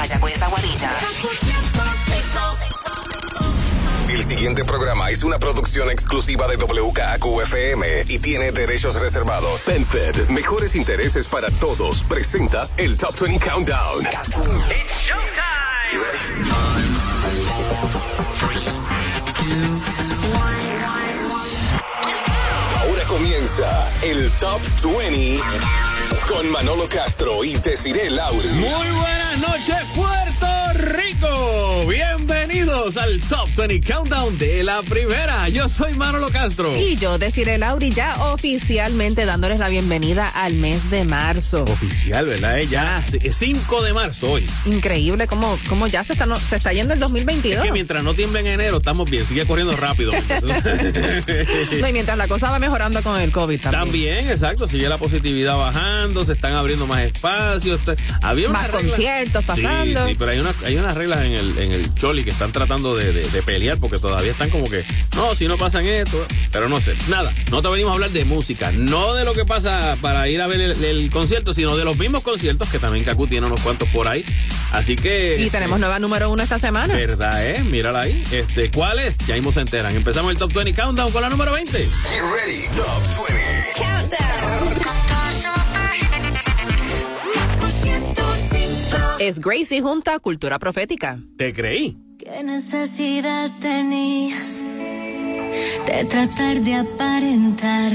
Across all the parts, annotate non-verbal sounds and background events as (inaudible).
Mayagüez, Aguadilla. El siguiente programa es una producción exclusiva de WKQFM y tiene derechos reservados. PenFed, mejores intereses para todos, presenta el Top 20 Countdown. Ahora comienza el Top 20 con Manolo Castro y Desiree Lauri. Muy buenas noches. Bienvenidos al Top 20 Countdown de la primera. Yo soy Manolo Castro. Y yo, Desiree Lauri, ya oficialmente dándoles la bienvenida al mes de marzo. Oficial, ¿verdad? Eh, Ya, es 5 de marzo hoy. Increíble cómo, cómo ya se está, no- se está yendo el 2022. Es que mientras no tiemble en enero, estamos bien. Sigue corriendo rápido. (laughs) No, y mientras la cosa va mejorando con el COVID también. También, exacto. Sigue la positividad bajando, se están abriendo más espacios. Había Más unas conciertos pasando. Sí, sí, pero hay, una, hay unas reglas en el, en el Choli que están tratando de, de- de pelear porque todavía están como que, no, si no pasan esto, pero no sé. Nada, no te venimos a hablar de música, no de lo que pasa para ir a ver el, el concierto, sino de los mismos conciertos que también Kaku tiene unos cuantos por ahí. Así que. Y tenemos nueva número uno esta semana. ¿Verdad, eh? Mírala ahí. Este, ¿Cuál es? Ya mismo se enteran. Empezamos el Top 20 Countdown con la número 20. Get ready, Top 20. Es Gracie junta Cultura Profética. Te creí. ¿Qué necesidad tenías de tratar de aparentar?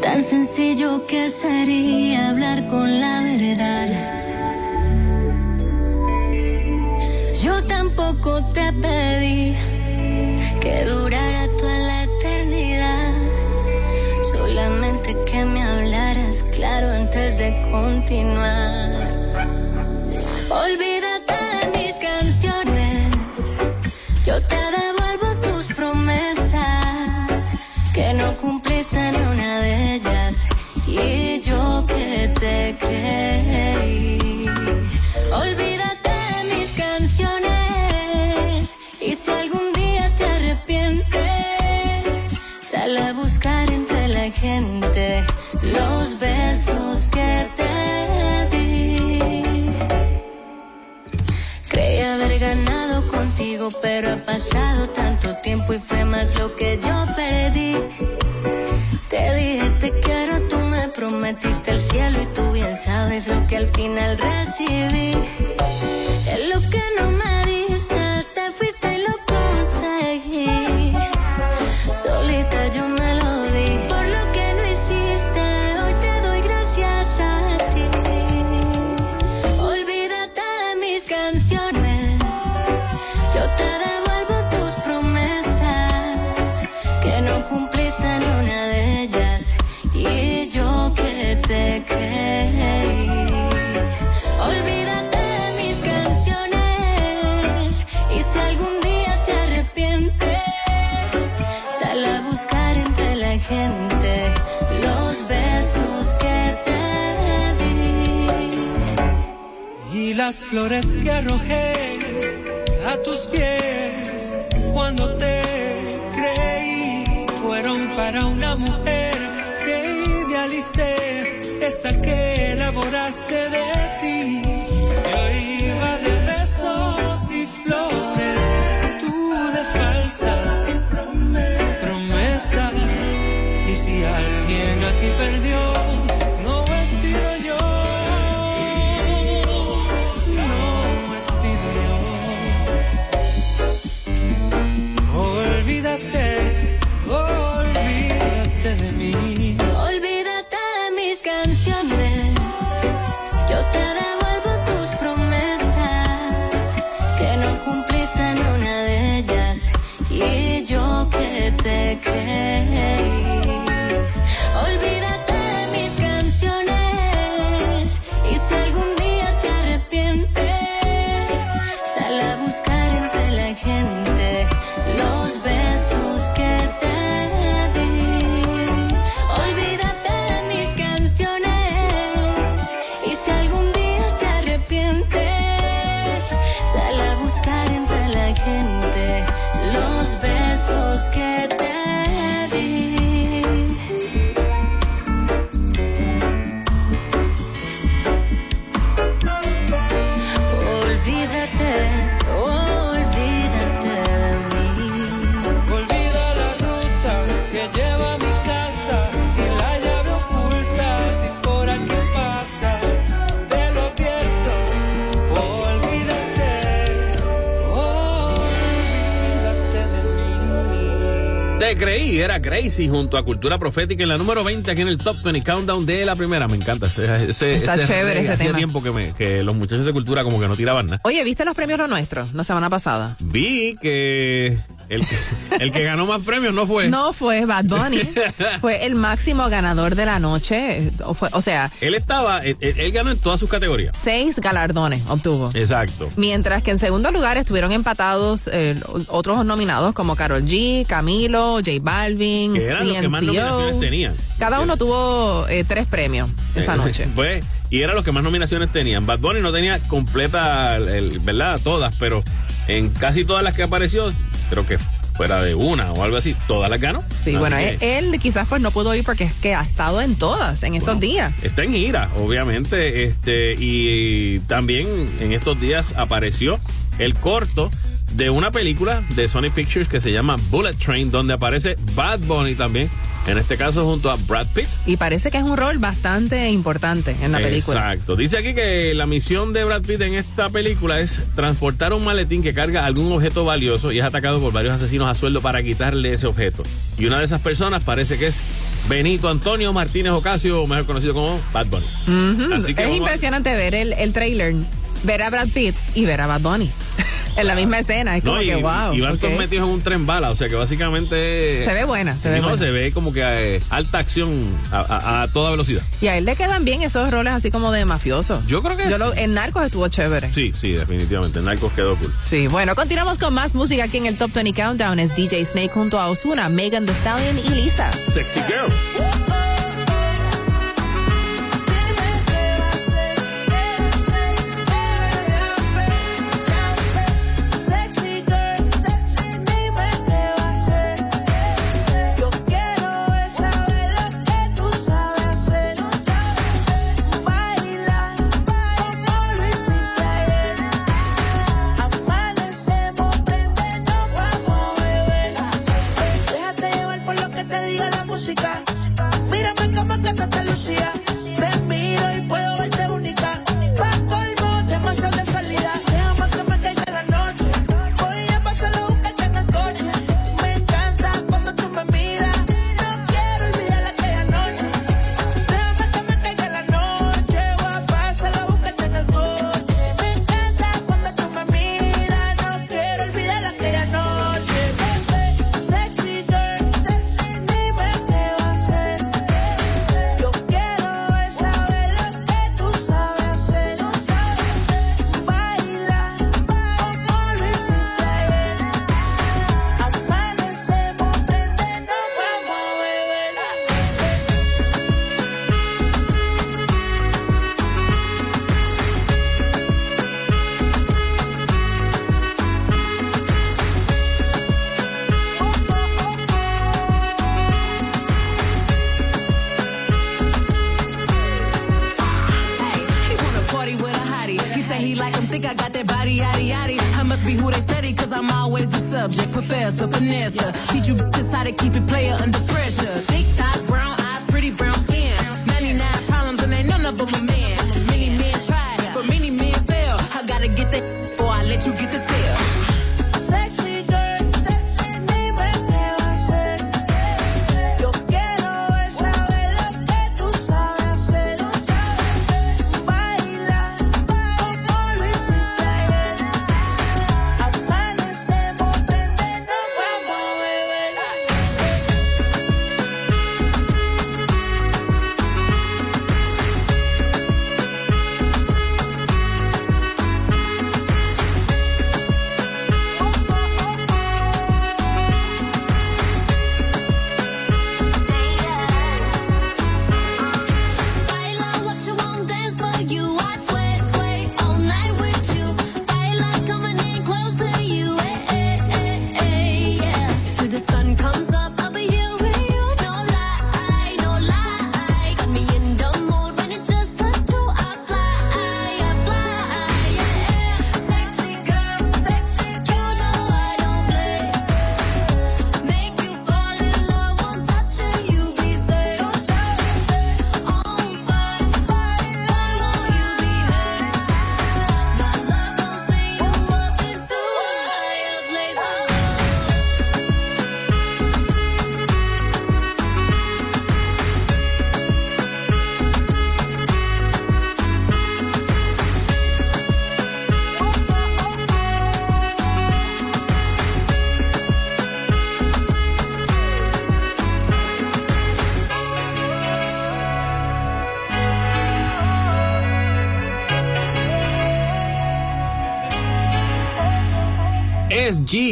Tan sencillo que sería hablar con la verdad. Yo tampoco te pedí que durara toda la eternidad. Solamente que me hablaras claro antes de continuar. Olvídate. Yo te devuelvo tus promesas. Que no cumpliste ni una de ellas. Y yo que te creí. Olvídate de mis canciones. Y si algún día te arrepientes, sal a buscar entre la gente los besos que te contigo, pero ha pasado tanto tiempo y fue más lo que yo perdí. Te dije te quiero, tú me prometiste el cielo y tú bien sabes lo que al final recibí. Es lo que no me diste, te fuiste y lo conseguí. Solita yo me gente los besos que te di. Y las flores que arrojé a tus pies cuando te creí fueron para una mujer que idealicé, esa que elaboraste de ti. Perdió, era Crazy junto a Cultura Profética en la número 20 aquí en el Top 20 Countdown de la primera. Me encanta ese, ese Está ese chévere ese Hacía tema. tiempo que, me, que los muchachos de Cultura como que no tiraban nada. Oye, ¿viste los premios lo nuestro la semana pasada? Vi que el, que el que ganó más premios no fue. No fue Bad Bunny, (laughs) fue el máximo ganador de la noche. O, fue- o sea, Él estaba, él, él- él ganó en todas sus categorías. seis galardones obtuvo. Exacto. Mientras que en segundo lugar estuvieron empatados eh, otros nominados como Carol G, Camilo, J Balvin, Que eran los que más nominaciones tenían. Cada uno tuvo eh, tres premios esa Eh, noche. (laughs) Pues, y eran los que más nominaciones tenían. Bad Bunny no tenía completa, el- ¿verdad? Todas, pero en casi todas las que apareció, creo que fuera de una o algo así, todas las ganó. Sí, Así bueno, que él, él quizás pues no pudo ir porque es que ha estado en todas en estos días. Está en gira, obviamente, este, y también en estos días apareció el corto de una película de Sony Pictures que se llama Bullet Train, donde aparece Bad Bunny también, en este caso junto a Brad Pitt. Y parece que es un rol bastante importante en la película. Exacto. Dice aquí que la misión de Brad Pitt en esta película es transportar un maletín que carga algún objeto valioso y es atacado por varios asesinos a sueldo para quitarle ese objeto. Y una de esas personas parece que es Benito Antonio Martínez Ocasio, mejor conocido como Bad Bunny. Así que es impresionante ver el, el trailer, ver a Brad Pitt y ver a Bad Bunny (laughs) en la misma escena. Es como No, y, que wow. y van ok. todos metidos en un tren bala, o sea que básicamente... Se ve buena, se ve no, buena. se ve como que eh, alta acción a, a- a toda velocidad. Y a él le quedan bien esos roles así como de mafioso. Yo creo que Yo sí. lo- en Narcos estuvo chévere. Sí, sí, definitivamente. Narcos quedó cool. Sí, bueno, continuamos con más música aquí en el Top 20 Countdown. Es DJ Snake junto a Osuna, Megan Thee Stallion y Lisa. Sexy Girl.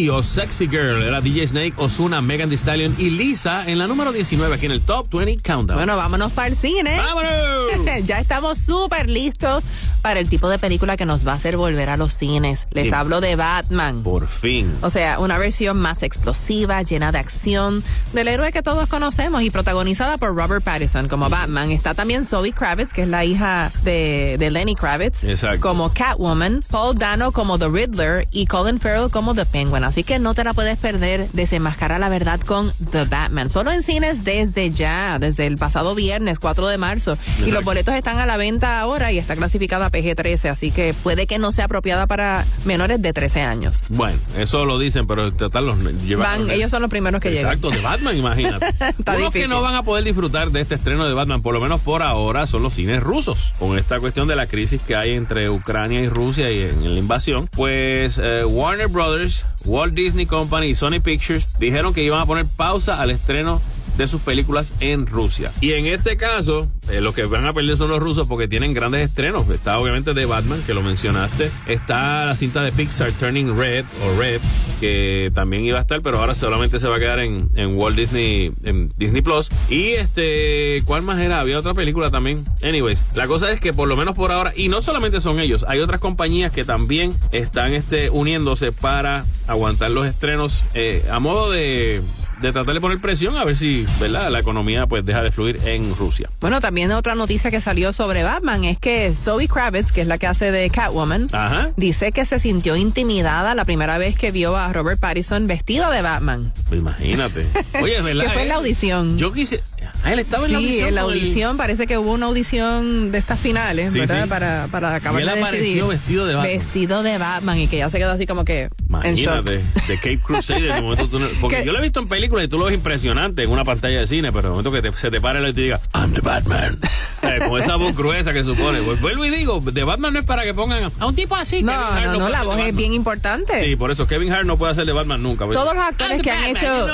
O Sexy Girl. Era DJ Snake, Osuna, Megan Thee Stallion y Lisa en la número 19 aquí en el Top 20 Countdown. Bueno, vámonos para el cine. ¡Vámonos! (laughs) ya estamos súper listos para el tipo de película que nos va a hacer volver a los cines. Les Sí. hablo de Batman. Por fin. O sea, una versión más explosiva, llena de acción, del héroe que todos conocemos y protagonizada por Robert Pattinson como Batman. Está también Zoe Kravitz, que es la hija de, de Lenny Kravitz, Exacto. como Catwoman, Paul Dano como The Riddler y Colin Farrell como The Penguin. Así que no te la puedes perder, desenmascara la verdad con The Batman. Solo en cines desde ya, desde el pasado viernes 4 de marzo. Y los Exacto. boletos están a la venta ahora y está clasificada PG-13, así que puede que no sea apropiada para menores de 13 años. Bueno, eso lo dicen, pero el total los llevan. Van, ellos son los primeros que llegan. Exacto, de Batman, imagínate. (laughs) Está Unos que difícil. no van a poder disfrutar de este estreno de Batman, por lo menos por ahora, son los cines rusos. Con esta cuestión de la crisis que hay entre Ucrania y Rusia y en, en la invasión, pues eh, Warner Brothers, Walt Disney Company y Sony Pictures dijeron que iban a poner pausa al estreno de sus películas en Rusia. Y en este caso, eh, los que van a perder son los rusos porque tienen grandes estrenos. Está obviamente de Batman, que lo mencionaste. Está la cinta de Pixar Turning Red o Red, que también iba a estar, pero ahora solamente se va a quedar en, en Walt Disney, en Disney Plus. Y este, ¿cuál más era? Había otra película también. Anyways, la cosa es que por lo menos por ahora, y no solamente son ellos, hay otras compañías que también están este, uniéndose para aguantar los estrenos eh, a modo de, de tratar de poner presión a ver si, ¿verdad? La economía pues deja de fluir en Rusia. Bueno, también otra noticia que salió sobre Batman es que Zoe Kravitz, que es la que hace de Catwoman, Ajá. dice que se sintió intimidada la primera vez que vio a Robert Pattinson vestido de Batman. Pues Imagínate. (laughs) Oye, es verdad. Que fue en la eh? audición. Yo quise. Ah, él estaba en la sí, audición. en la el- audición parece que hubo una audición de estas finales, Sí, ¿verdad? sí. Para, para acabar Y él de apareció decidir. vestido de Batman. Vestido de Batman y que ya se quedó así como que en shock. Imagínate, de Cape Crusader, de momento tú no- (laughs) porque Que- yo lo he visto en películas y tú lo ves impresionante en una pantalla de cine, pero de momento que te- se te pare el y te diga, I'm the Batman. (laughs) Eh, con esa voz gruesa que supone. Pues vuelvo y digo, de Batman no es para que pongan a un tipo así. No, Kevin Hart no, no, la voz es bien importante. Sí, por eso Kevin Hart no puede hacer de Batman nunca. pues. Todos los actores que han hecho-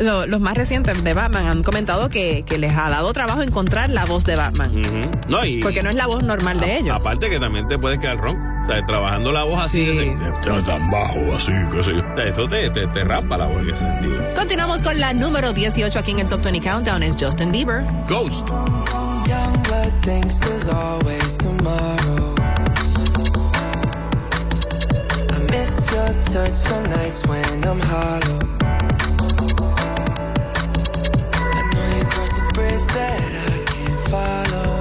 no. Los más recientes de Batman han comentado que, que les ha dado trabajo encontrar la voz de Batman. No, y, Porque no es la voz normal de ellos. Aparte que también te puedes quedar ronco. O sea, trabajando la voz así, Sí. de- de- tan bajo, así, qué sé yo. O sea, Eso te, te, te rampa la voz en ese sentido. Continuamos con la número 18 aquí en el Top 20 Countdown. Es Justin Bieber. Ghost. Young blood thinks there's always tomorrow. I miss your touch on nights when I'm hollow. That I can't follow.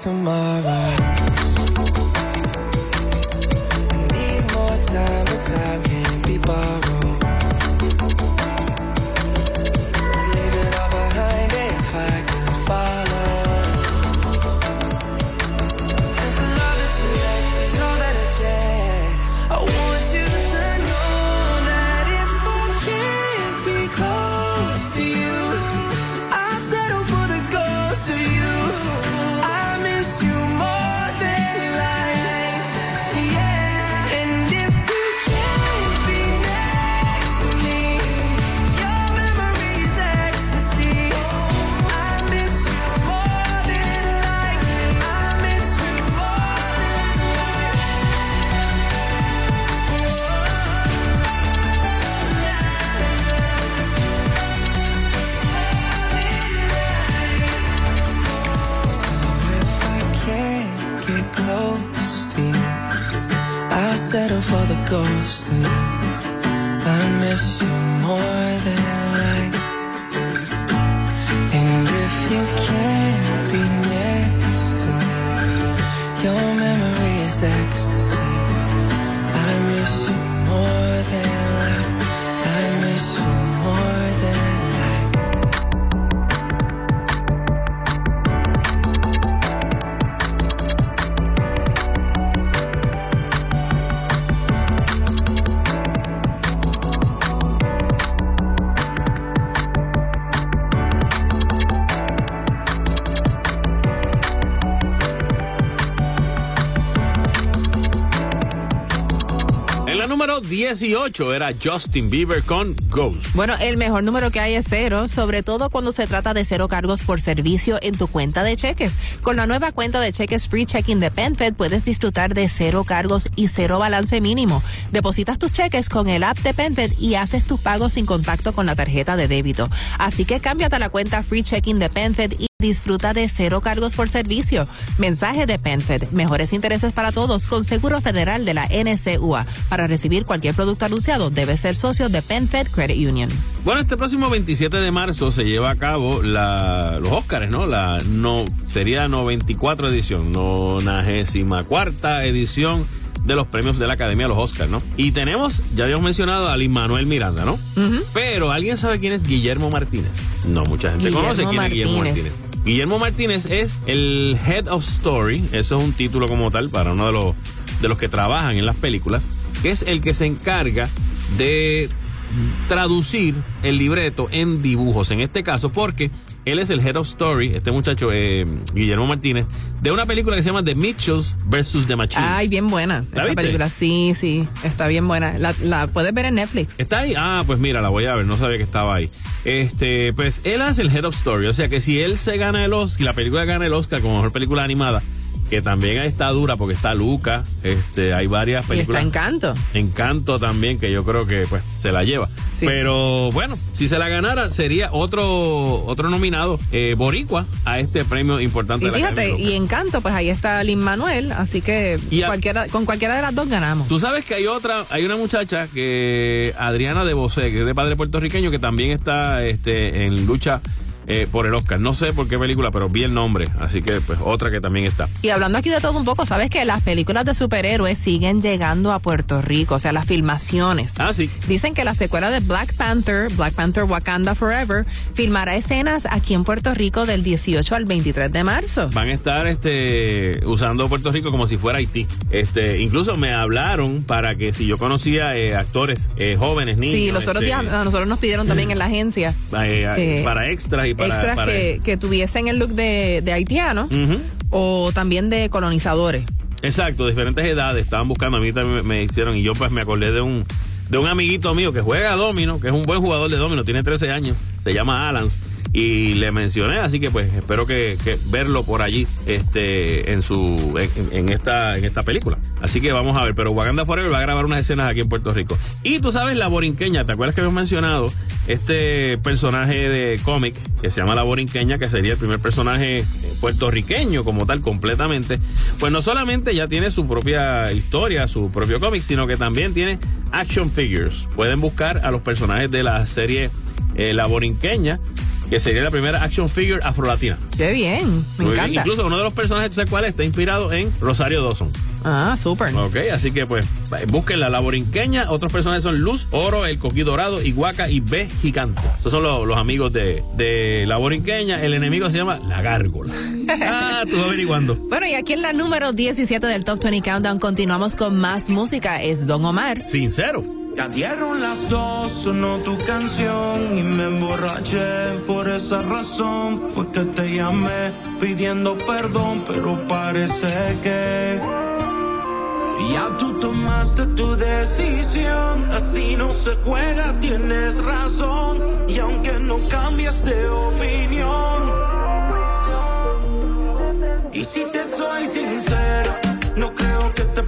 Tomorrow. 18 era Justin Bieber con Ghost. Bueno, el mejor número que hay es cero, sobre todo cuando se trata de cero cargos por servicio en tu cuenta de cheques. Con la nueva cuenta de cheques Free Checking de PenFed puedes disfrutar de cero cargos y cero balance mínimo. Depositas tus cheques con el app de PenFed y haces tus pagos sin contacto con la tarjeta de débito. Así que cámbiate a la cuenta Free Checking de PenFed y disfruta de cero cargos por servicio. Mensaje de PenFed. Mejores intereses para todos con Seguro Federal de la NCUA. Para recibir cualquier producto anunciado, debe ser socio de PenFed Credit Union. Bueno, este próximo 27 de marzo se lleva a cabo la, los Óscares, ¿no? La no sería 94 edición, 94 edición de los premios de la Academia de los Oscars, ¿no? Y tenemos, ya habíamos mencionado a Lin Manuel Miranda, ¿no? Pero ¿alguien sabe quién es Guillermo Martínez? No, mucha gente Guillermo conoce quién es Guillermo Martínez. Guillermo Martínez es el Head of Story, eso es un título como tal para uno de los, de los que trabajan en las películas, que es el que se encarga de traducir el libreto en dibujos, en este caso, porque él es el Head of Story, este muchacho, eh, Guillermo Martínez, de una película que se llama The Mitchells versus The Machines. Ay, bien buena. ¿La Esta película, sí, sí, está bien buena. La, la puedes ver en Netflix. ¿Está ahí? Ah, pues mira, la voy a ver, no sabía que estaba ahí. Este, pues él hace el Head of Story, o sea que si él se gana el Oscar, si la película gana el Oscar como mejor película animada, que también está dura porque está Luca, este, hay varias Y está películas. Encanto. Encanto también, que yo creo que pues se la lleva. Sí. Pero bueno, si se la ganara, sería otro, otro nominado, eh, Boricua, a este premio importante Y de la fíjate, Academia y. Encanto, pues ahí está Lin Manuel, así que Y a- cualquiera, con cualquiera de las dos ganamos. Tú sabes que hay otra, hay una muchacha que Adriana de Bosé, que es de padre puertorriqueño, que también está este, en lucha eh, por el Oscar. No sé por qué película, pero vi el nombre, así que pues otra que también está. Y hablando aquí de todo un poco, sabes que las películas de superhéroes siguen llegando a Puerto Rico, o sea, las filmaciones. Ah, sí. Dicen que la secuela de Black Panther, Black Panther Wakanda Forever, filmará escenas aquí en Puerto Rico del 18 al 23 de marzo. Van a estar este, usando Puerto Rico como si fuera Haití. Este, incluso me hablaron para que si yo conocía eh, actores eh, jóvenes, niños. Sí, los otros este, días a nosotros nos pidieron también en la agencia eh, eh, para extras y para. extras para- que, que tuviesen el look de, de haitiano o también de colonizadores. Exacto, diferentes edades estaban buscando, a mí también me, me hicieron y yo pues me acordé de un de un amiguito mío que juega domino, que es un buen jugador de domino, tiene 13 años, se llama Alans y le mencioné, así que pues espero que, verlo por allí este en su en, esta en esta película. Así que vamos a ver, pero Wakanda Forever va a grabar unas escenas aquí en Puerto Rico. Y tú sabes la borinqueña, ¿te acuerdas que habíamos mencionado este personaje de cómic que se llama la borinqueña, que sería el primer personaje puertorriqueño como tal completamente? Pues no solamente ya tiene su propia historia, su propio cómic, sino que también tiene action figures. Pueden buscar a los personajes de la serie eh, La Borinqueña, que sería la primera action figure afrolatina. Qué bien, me Muy bien. encanta. Incluso uno de los personajes, ¿sabes cuál es? Está inspirado en Rosario Dawson. Ah, súper. Ok, así que pues búsquenla, la borinqueña. Otros personajes son Luz, Oro, El Coquí Dorado, Iguaca y B Gigante. Estos son los, los amigos de, de la borinqueña. El enemigo se llama La Gárgola. (laughs) Ah, tú averiguando. Bueno, y aquí en la número 17 del Top 20 Countdown continuamos con más música. Es Don Omar. Sincero. Ya dieron las dos, sonó tu canción y me emborraché. Por esa razón fue que te llamé pidiendo perdón, pero parece que ya tú tomaste tu decisión. Así no se juega, tienes razón. Y aunque no cambies de opinión, y si te soy sincero, no creo que te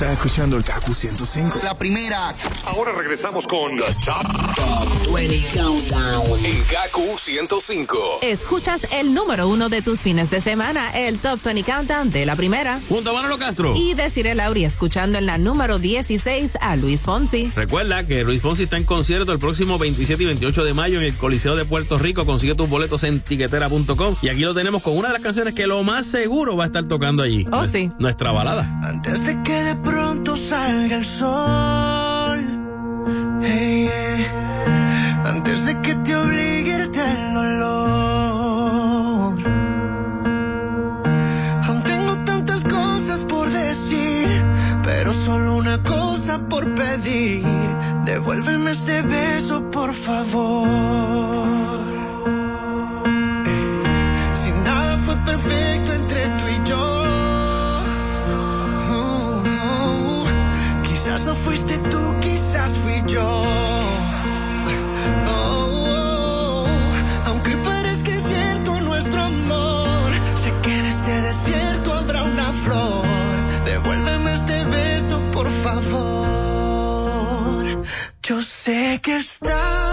Estás escuchando el Kaku 105. La primera. Ahora regresamos con The Top, Top 20 Countdown. en Gaku 105. Escuchas el número uno de tus fines de semana, el Top 20 Countdown de la primera. Junto a Manolo Castro. Y Desiree Lauri escuchando en la número 16 a Luis Fonsi. Recuerda que Luis Fonsi está en concierto el próximo 27 y 28 de mayo en el Coliseo de Puerto Rico. Consigue tus boletos en tiquetera.com. Y aquí lo tenemos con una de las canciones que lo más seguro va a estar tocando allí. Oh, sí. Nuestra balada. El sol. Antes de que te obligue al dolor. Aún tengo tantas cosas por decir, pero solo una cosa por pedir. Devuélveme este beso, por favor. Fuiste tú, quizás fui yo. Oh, oh, aunque parezca cierto nuestro amor, sé que en este desierto habrá una flor. Devuélveme este beso, por favor. Yo sé que estás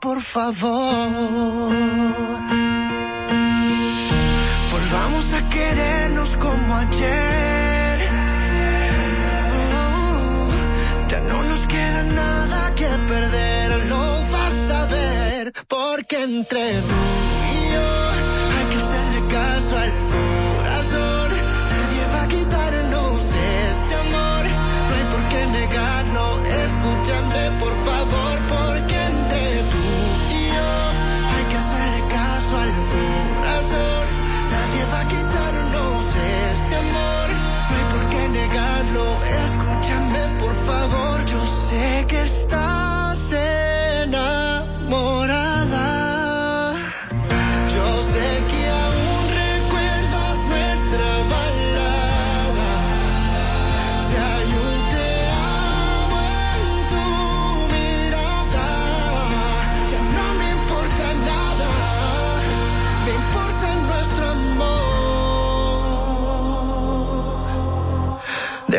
por favor. Volvamos a querernos como ayer. Ya no nos queda nada que perder, lo vas a ver. Porque entre tú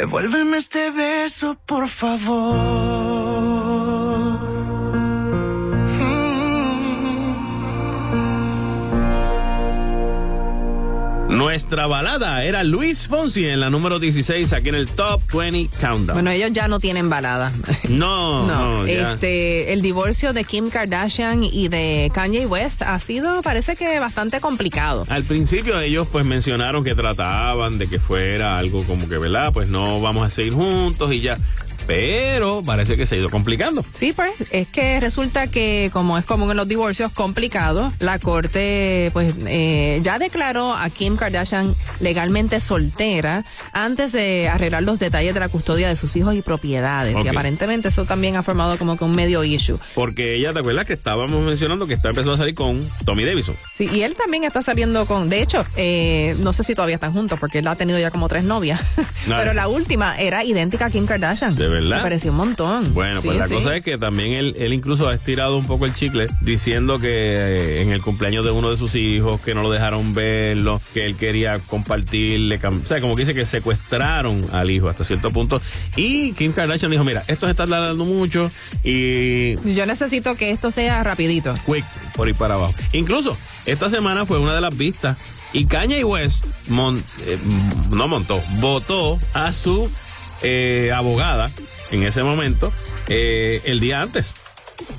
Devuélveme este beso, por favor. Nuestra balada era Luis Fonsi en la número 16 aquí en el Top 20 Countdown. Bueno, ellos ya no tienen balada. (laughs) no, no, ya. este, el divorcio de Kim Kardashian y de Kanye West ha sido, parece que bastante complicado. Al principio ellos pues mencionaron que trataban de que fuera algo como que, ¿verdad? Pues no vamos a seguir juntos y ya. Pero parece que se ha ido complicando. Sí, pues es que resulta que como es común en los divorcios complicados, la corte pues eh, ya declaró a Kim Kardashian legalmente soltera antes de arreglar los detalles de la custodia de sus hijos y propiedades. Y aparentemente eso también ha formado como que un medio issue. Porque ella, ¿te acuerdas que estábamos mencionando que está empezando a salir con Tommy Davidson? Sí, y él también está saliendo con, de hecho, eh, no sé si todavía están juntos porque él ha tenido ya como tres novias, (laughs) No, pero la última era idéntica a Kim Kardashian. ¿De verdad? Me pareció un montón. Bueno, pues la sí. cosa es que también él, él incluso ha estirado un poco el chicle diciendo que eh, en el cumpleaños de uno de sus hijos, que no lo dejaron verlo, que él quería compartirle, o sea, como que dice que secuestraron al hijo hasta cierto punto. Y Kim Kardashian dijo, mira, esto se está tardando mucho y Yo necesito que esto sea rapidito. quick por ir para abajo. Incluso esta semana fue una de las vistas y Kanye West mon- eh, no montó, votó a su eh, abogada en ese momento eh, el día antes.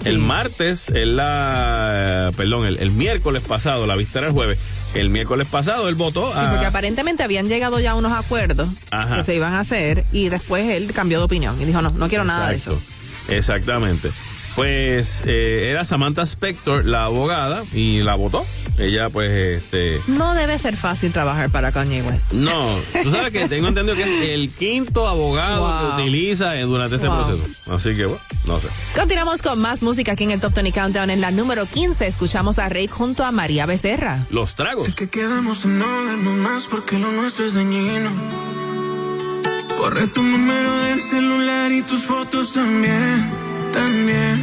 El martes, él la, perdón, el, el miércoles pasado, la vista era el jueves. El miércoles pasado él votó Sí, porque aparentemente habían llegado ya unos acuerdos Ajá. que se iban a hacer y después él cambió de opinión y dijo, no, no quiero nada de eso. Exactamente. Pues eh, era Samantha Spector, la abogada, y la votó. Ella, pues, este. No debe ser fácil trabajar para Kanye West. No, tú sabes que tengo entendido que es el quinto abogado Wow. que utiliza eh, durante este Wow. proceso. Así que, bueno, no sé. Continuamos con más música aquí en el Top 20 Countdown. En la número 15 escuchamos a Rake junto a María Becerra. Los tragos. Sé que quedamos en no vernos más porque lo nuestro es dañino. Borré tu número del celular y tus fotos también, también.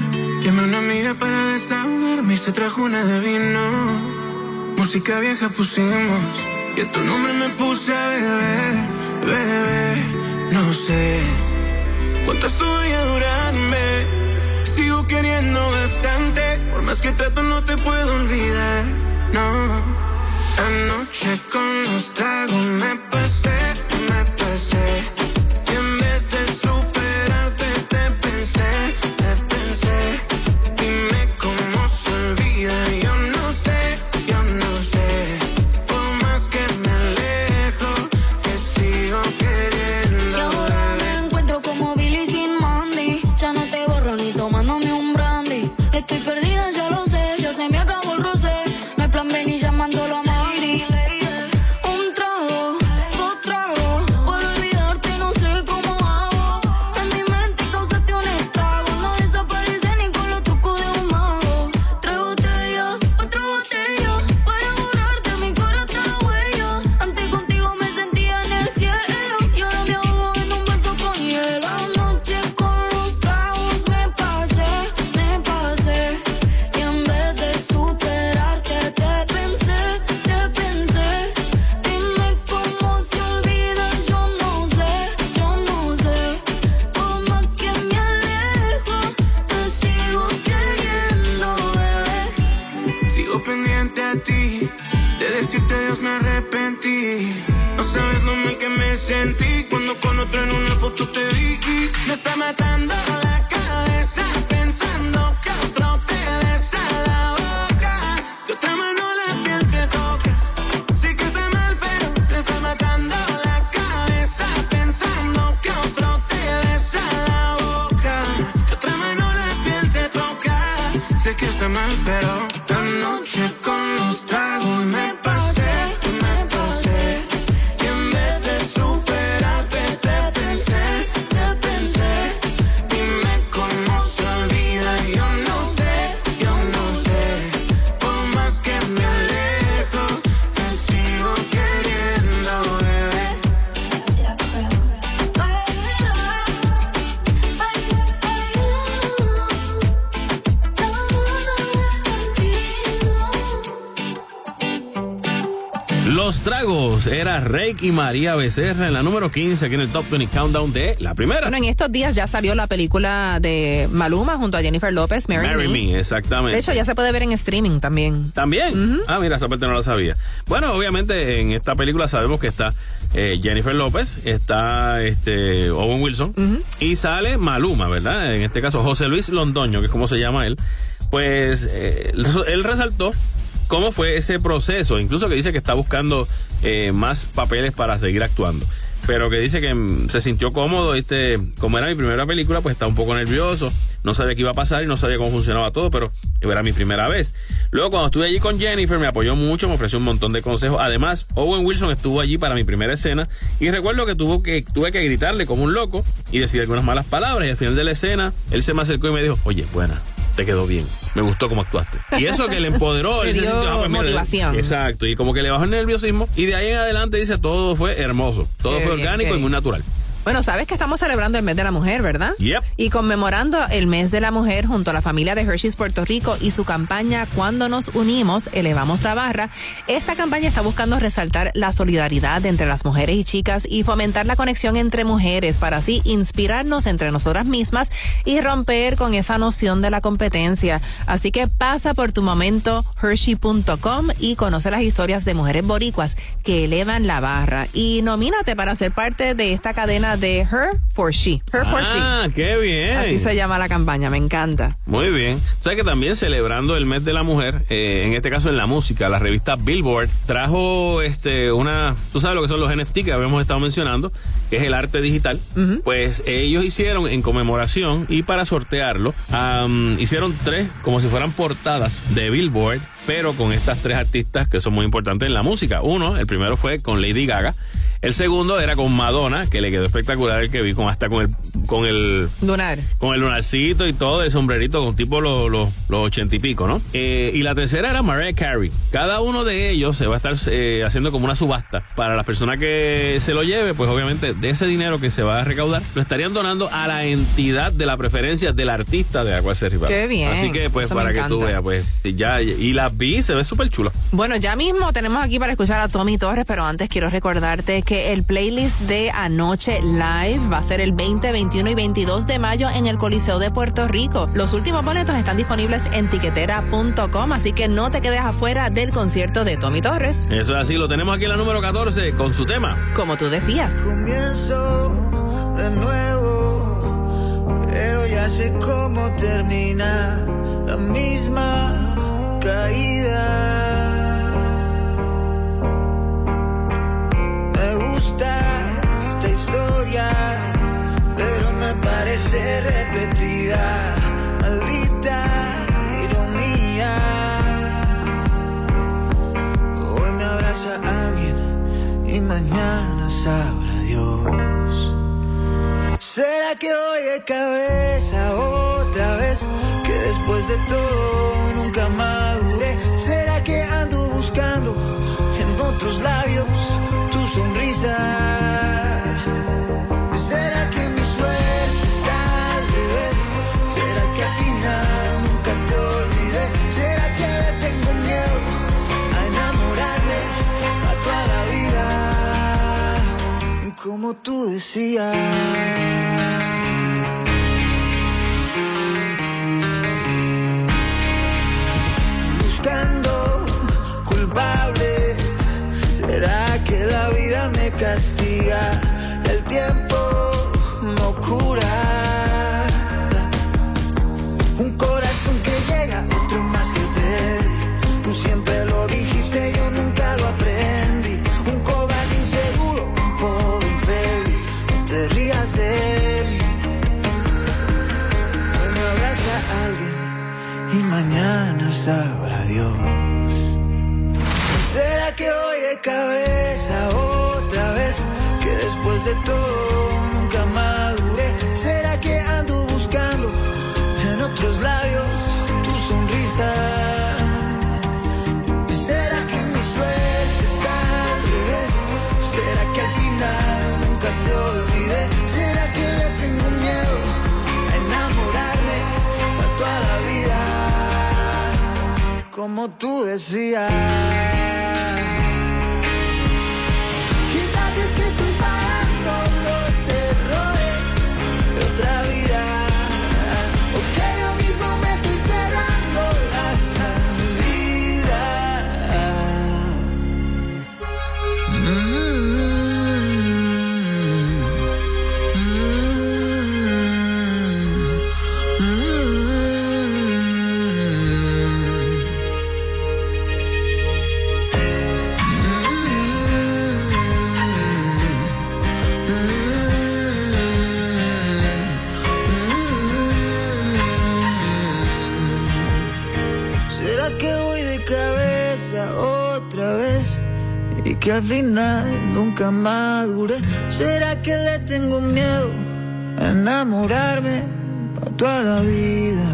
Llamé a una amiga para desahogarme y se trajo una de vino. Música vieja pusimos y a tu nombre me puse a beber, bebé. No sé cuánto estoy a durarme. Sigo queriendo bastante, por más que trato no te puedo olvidar, no. Anoche con los tragos me pasé. Otro en una foto te vi. Me está matando Los tragos era Rake y María Becerra en la número 15 aquí en el Top 20 Countdown de la primera. Bueno, en estos días ya salió la película de Maluma junto a Jennifer López, Marry, Marry Me. Me, exactamente. De hecho, ya se puede ver en streaming también. También. Ah, mira, esa parte no la sabía. Bueno, obviamente en esta película sabemos que está eh, Jennifer López, está este Owen Wilson y sale Maluma, ¿verdad? En este caso José Luis Londoño, que es como se llama él. Pues eh, él resaltó cómo fue ese proceso, incluso que dice que está buscando eh, más papeles para seguir actuando. Pero que dice que mm, se sintió cómodo, este, como era mi primera película, pues estaba un poco nervioso, no sabía qué iba a pasar y no sabía cómo funcionaba todo, pero era mi primera vez. Luego cuando estuve allí con Jennifer me apoyó mucho, me ofreció un montón de consejos. Además, Owen Wilson estuvo allí para mi primera escena y recuerdo que, tuvo que tuve que gritarle como un loco y decir algunas malas palabras y al final de la escena él se me acercó y me dijo, oye, buena, te quedó bien. Me gustó cómo actuaste. Y eso que le empoderó. (laughs) Le ah, pues, mira, motivación. Exacto. Y como que le bajó el nerviosismo. Y de ahí en adelante dice todo fue hermoso. Todo Qué fue bien, orgánico y muy natural. Bueno, sabes que estamos celebrando el mes de la mujer, ¿verdad? Yep. Y conmemorando el mes de la mujer junto a la familia de Hershey's Puerto Rico y su campaña Cuando nos unimos, elevamos la barra. Esta campaña está buscando resaltar la solidaridad entre las mujeres y chicas y fomentar la conexión entre mujeres para así inspirarnos entre nosotras mismas y romper con esa noción de la competencia. Así que pasa por tu momento hershey.com y conoce las historias de mujeres boricuas que elevan la barra y nomínate para ser parte de esta cadena de Her for She. Her for She. Ah, qué bien. Así se llama la campaña, me encanta. Muy bien. Sabes que también celebrando el mes de la mujer, eh, en este caso en la música, la revista Billboard trajo este una, tú sabes lo que son los NFT que habíamos estado mencionando, que es el arte digital. Pues ellos hicieron en conmemoración y para sortearlo, hicieron tres como si fueran portadas de Billboard, pero con estas tres artistas que son muy importantes en la música. Uno, el primero fue con Lady Gaga. El segundo era con Madonna, que le quedó espectacular el que vi, con hasta con el con el Lunar. con el lunarcito y todo, el sombrerito, con tipo los los los ochenta y pico, ¿no? Eh, y la tercera era Mariah Carey. Cada uno de ellos se va a estar eh, haciendo como una subasta. Para las personas que se lo lleve, pues obviamente de ese dinero que se va a recaudar, lo estarían donando a la entidad de la preferencia del artista de la cual se. Qué bien. Así que, pues, Eso para que tú veas, pues, ya, y la vi, se ve súper chula. Bueno, ya mismo tenemos aquí para escuchar a Tommy Torres, pero antes quiero recordarte que el playlist de Anoche Live va a ser el 20, 21 y 22 de mayo en el Coliseo de Puerto Rico. Los últimos boletos están disponibles en tiquetera.com, así que no te quedes afuera del concierto de Tommy Torres. Eso es así, lo tenemos aquí en la número 14 con su tema. Como tú decías. Comienzo de nuevo, pero ya sé cómo termina la misma caída. Gusta esta historia, pero me parece repetida. Maldita ironía. Hoy me abraza alguien y mañana sabrá Dios. ¿Será que hoy de cabeza otra vez? Que después de todo Como tú decías. Buscando culpables, ¿será que la vida me castiga? Sabrá Dios. ¿Será que hoy de cabeza otra vez? Que después de todo Como tú decías. Que al final nunca madure. ¿Será que le tengo miedo a enamorarme para toda la vida?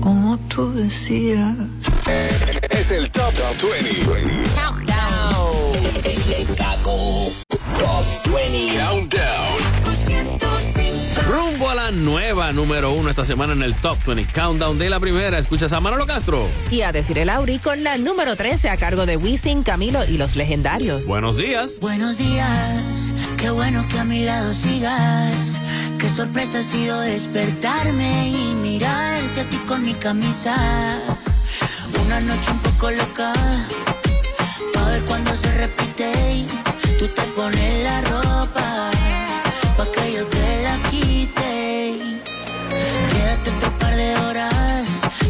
Como tú decías. Es el Top, Top 20. Top 20 Countdown. Nueva número uno esta semana en el Top 20 Countdown de la primera. Escuchas a Manolo Castro. Y a decir el Auri con la número 13 a cargo de Wisin, Camilo y los legendarios. Buenos días. Buenos días, qué bueno que a mi lado sigas. Qué sorpresa ha sido despertarme y mirarte a ti con mi camisa. Una noche un poco loca, pa' ver cuando se repite. y Tú te pones la ropa, Quédate otro par de horas,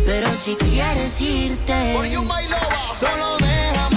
pero si quieres irte. Solo déjame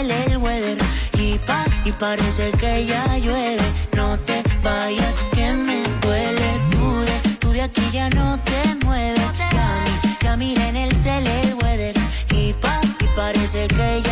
en el weather. Y pa, y parece que ya llueve. No te vayas, que me duele. Tú de, tú de aquí ya no te mueves. Ya, ya mira en el cel el weather. Y pa, y parece que ya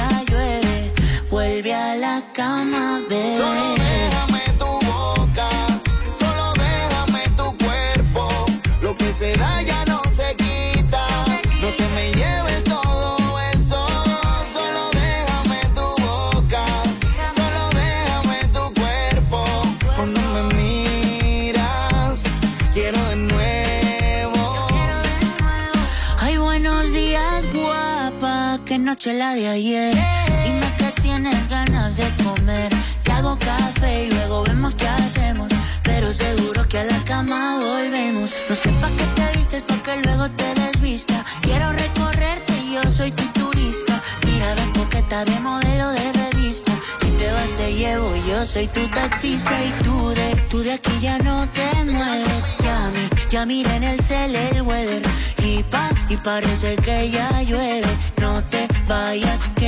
soy tu taxista. Y tú de, tú de aquí ya no te mueves. Ya, ya mira en el cel el weather. Y pa, y parece que ya llueve. No te vayas que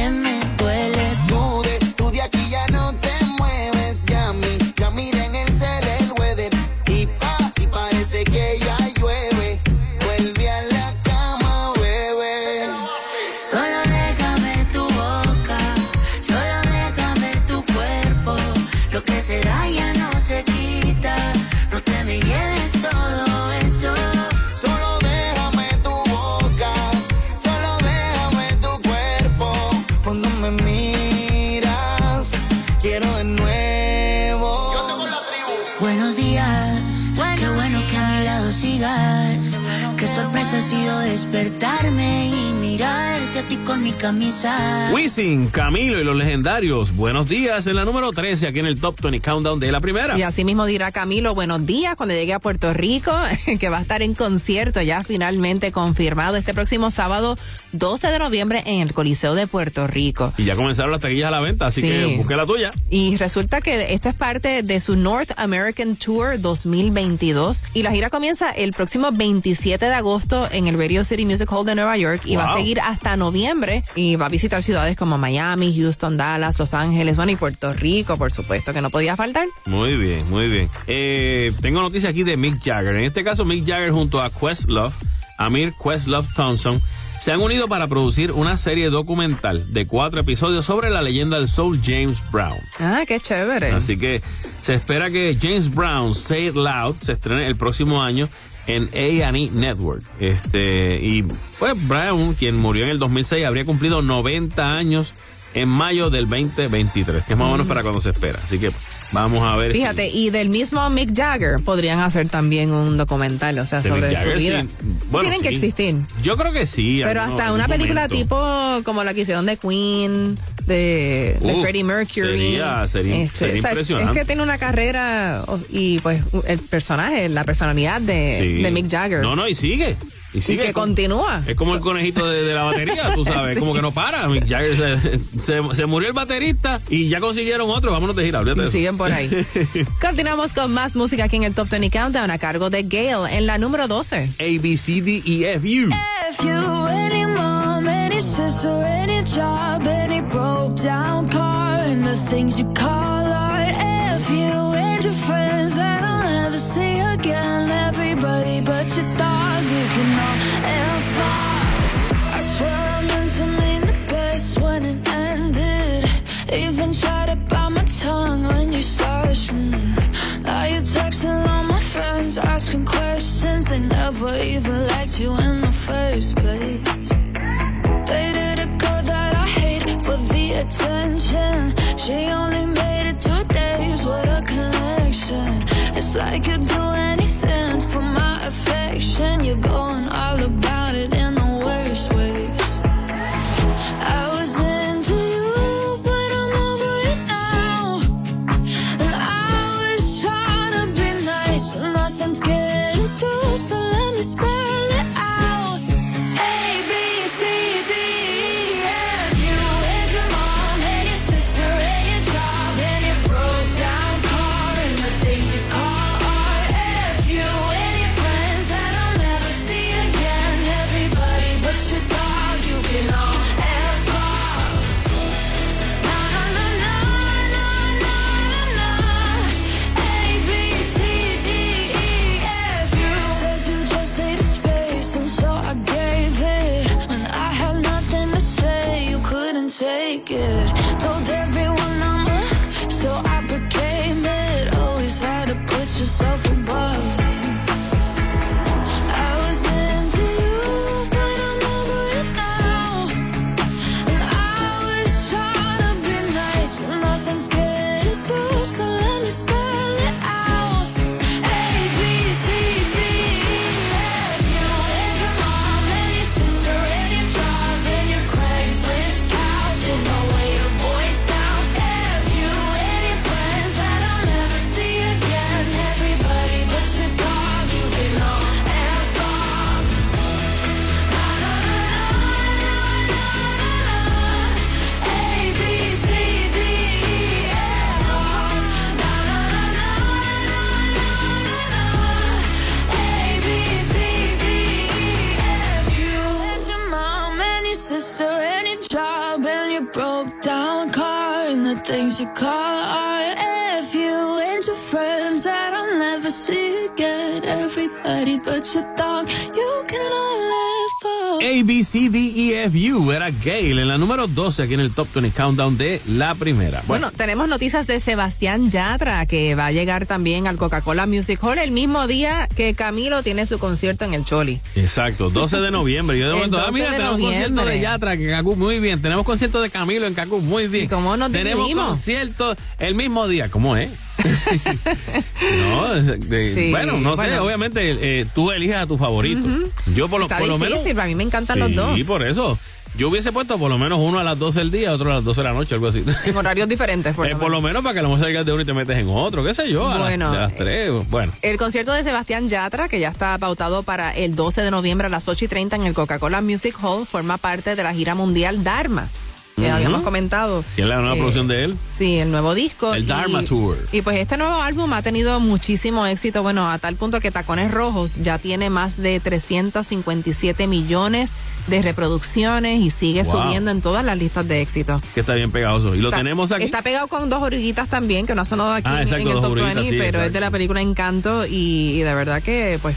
Camilo y los legendarios. Buenos días en la número 13 aquí en el Top 20 Countdown de la primera. Y así mismo dirá Camilo, buenos días cuando llegue a Puerto Rico, (laughs) que va a estar en concierto ya finalmente confirmado este próximo sábado 12 de noviembre en el Coliseo de Puerto Rico. Y ya comenzaron las taquillas a la venta, así Sí. que busque la tuya. Y resulta que esto es parte de su North American Tour 2022 y la gira comienza el próximo 27 de agosto en el Radio City Music Hall de Nueva York y va a seguir hasta noviembre y va a visitar ciudades como Miami, Houston, Dallas, Los Ángeles, bueno y Puerto Rico, por supuesto que no podía faltar. Muy bien, muy bien. Eh, tengo noticia aquí de Mick Jagger. En este caso, Mick Jagger junto a Questlove, Amir Questlove Thompson, se han unido para producir una serie documental de cuatro episodios sobre la leyenda del soul James Brown. Ah, qué chévere. Así que se espera que James Brown Say It Loud se estrene el próximo año en A&E Network. Este, y pues Brown, quien murió en el 2006, habría cumplido 90 años en mayo del 2023, que es más o menos para cuando se espera. Así que vamos a ver. si- Fíjate, y del mismo Mick Jagger podrían hacer también un documental, o sea, de sobre Jagger, su vida. sí. Bueno, Tienen que existir. Yo creo que sí. Pero alguno- hasta una película momento. tipo como la que hicieron de Queen, de, Freddie Mercury. sería- sería- Este, sería o sea, impresionante. Es que tiene una carrera y pues el personaje, la personalidad de, Sí. de Mick Jagger. No, no, y sigue. Y, y sigue que como- continúa. Es como el conejito de, de la batería, tú sabes, (laughs) Sí. como que no para. Jagger se, se- se murió el baterista y ya consiguieron otro. Vámonos de gira, olvídate de Y eso. siguen por ahí. (laughs) Continuamos con más música aquí en el Top 20 Countdown a cargo de Gail en la número 12. A, B, C, D, E, F, U. If you, any mom, any sister, any job, any broke down car, and the things you call Even tried to bite my tongue when you started. Now you're texting all my friends, asking questions. They never even liked you in the first place. Dated a girl that I hate for the attention. She only made it two days. What a connection. It's like you'd do anything for my affection. You're going all about it the things you call art. F you and your friends that I'll never see again. Everybody but your dog, you can off. A, B, C, D, E, F, U. Era Gail en la número 12 aquí en el Top 20 Countdown de la primera. Bueno, tenemos noticias de Sebastián Yatra, que va a llegar también al Coca-Cola Music Hall el mismo día que Camilo tiene su concierto en el Choli. Exacto, 12 de noviembre. Yo de momento, ah, 12 mira, de tenemos concierto de Yatra en Cancún, muy bien. Tenemos concierto de Camilo en Cancún, muy bien. ¿Y cómo nos Tenemos dividimos? concierto el mismo día, ¿cómo es? No, es de- Sí, bueno, no sé, obviamente eh, tú eliges a tu favorito. Yo por lo, Está por lo menos... a mí me encantan sí, los dos. por eso. Yo hubiese puesto por lo menos uno a las 12 del día, otro a las 12 de la noche, algo así. En horarios diferentes, por (laughs) Eh, lo por lo menos. menos para que a lo mejor salgas de uno y te metes en otro, qué sé yo, a las- Bueno, de las eh, 3. Bueno, El concierto de Sebastián Yatra, que ya está pautado para el 12 de noviembre a las 8 y 30 en el Coca-Cola Music Hall, forma parte de la gira mundial Dharma, que habíamos comentado. ¿y es la nueva Eh, producción de él? Sí, el nuevo disco. El y- Dharma Tour. Y pues este nuevo álbum ha tenido muchísimo éxito, bueno, a tal punto que Tacones Rojos ya tiene más de 357 millones de reproducciones y sigue Wow. subiendo en todas las listas de éxito. Que está bien pegajoso. Y lo Está- tenemos aquí. Está pegado con dos oruguitas también, que no ha sonado aquí Ah, en- exacto, en el Top Oruguitas, 20, sí, pero es de la película Encanto y, y de verdad que, pues,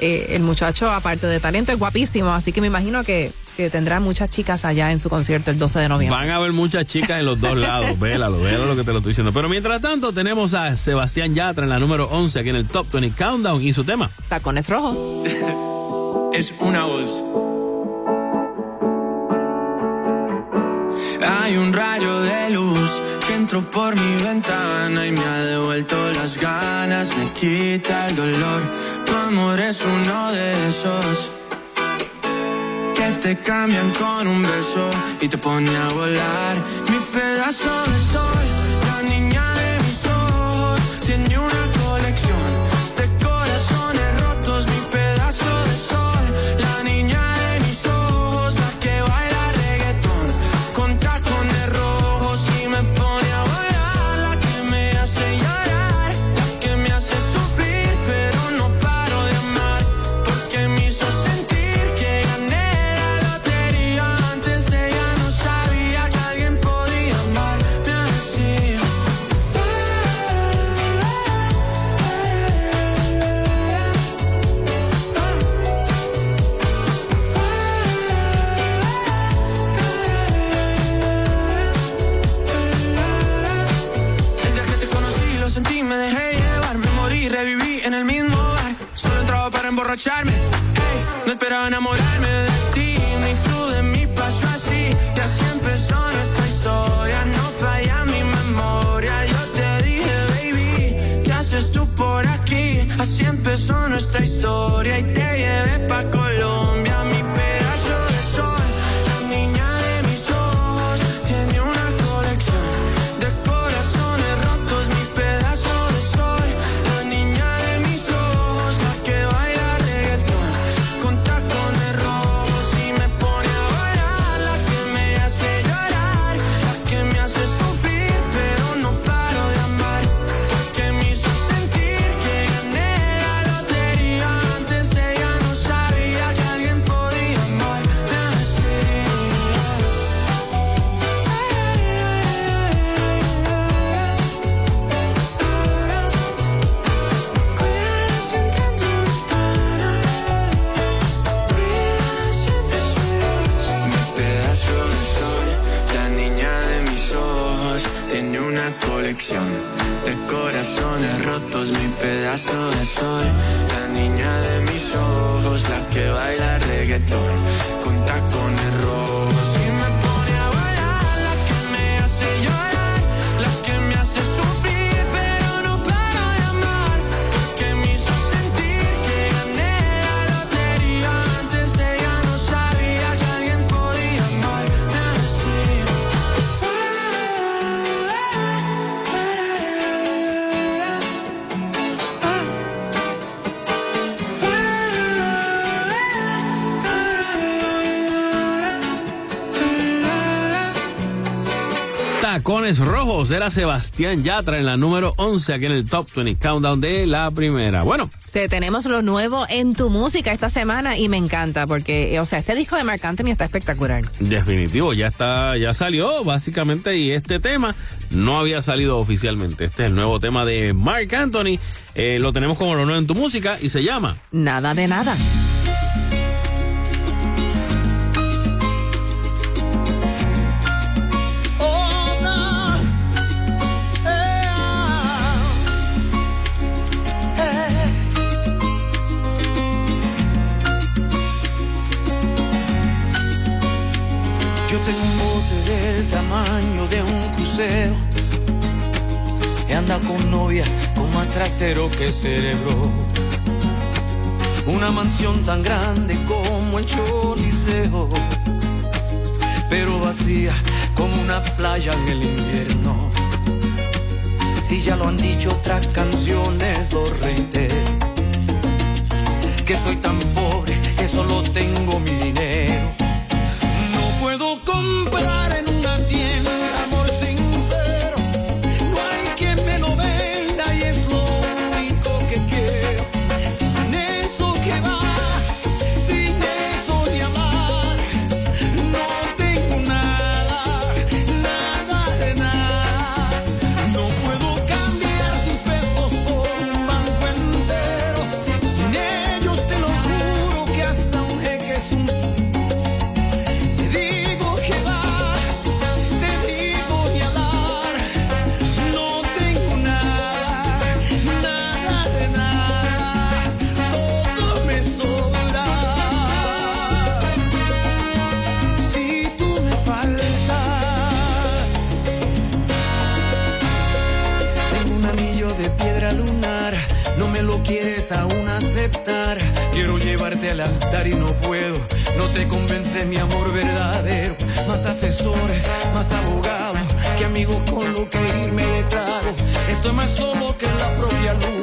eh, el muchacho, aparte de talento, es guapísimo, así que me imagino que, que tendrá muchas chicas allá en su concierto el 12 de noviembre. Van a haber muchas chicas en los dos lados. (laughs) Vélalo, vélalo lo que te lo estoy diciendo. Pero mientras tanto, tenemos a Sebastián Yatra en la número 11 aquí en el Top 20 Countdown y su tema. Tacones Rojos. (laughs) es una voz. Hay un rayo de luz que entró por mi ventana y me ha devuelto las ganas, me quita el dolor. Tu amor es uno de esos te cambian con un beso y te pone a volar. Mi pedazo de no esperaba enamorarme de ti, ni tú de mí pasó así. Y así empezó nuestra historia, no falla mi memoria. Yo te dije, baby, ¿qué haces tú por aquí? Así empezó nuestra historia y te llevé pa' Colombia, Rojos era Sebastián Yatra en la número 11 aquí en el Top 20 Countdown de la primera. Bueno, Te tenemos lo nuevo en tu música esta semana y me encanta porque, o sea, este disco de Marc Anthony está espectacular. definitivo, ya está, ya salió básicamente y este tema no había salido oficialmente. Este es el nuevo tema de Mark Anthony. Eh, lo tenemos como lo nuevo en tu música y se llama Nada de nada. Tamaño de un crucero. Y anda con novias con más trasero que cerebro. Una mansión tan grande como el Choliseo. Pero vacía como una playa en el invierno. Si ya lo han dicho otras canciones, lo reitero. Que soy tan pobre que solo tengo mi dinero. Te convence mi amor verdadero. Más asesores, más abogados que amigos con lo que irme de trago. Estoy más solo que la propia luna.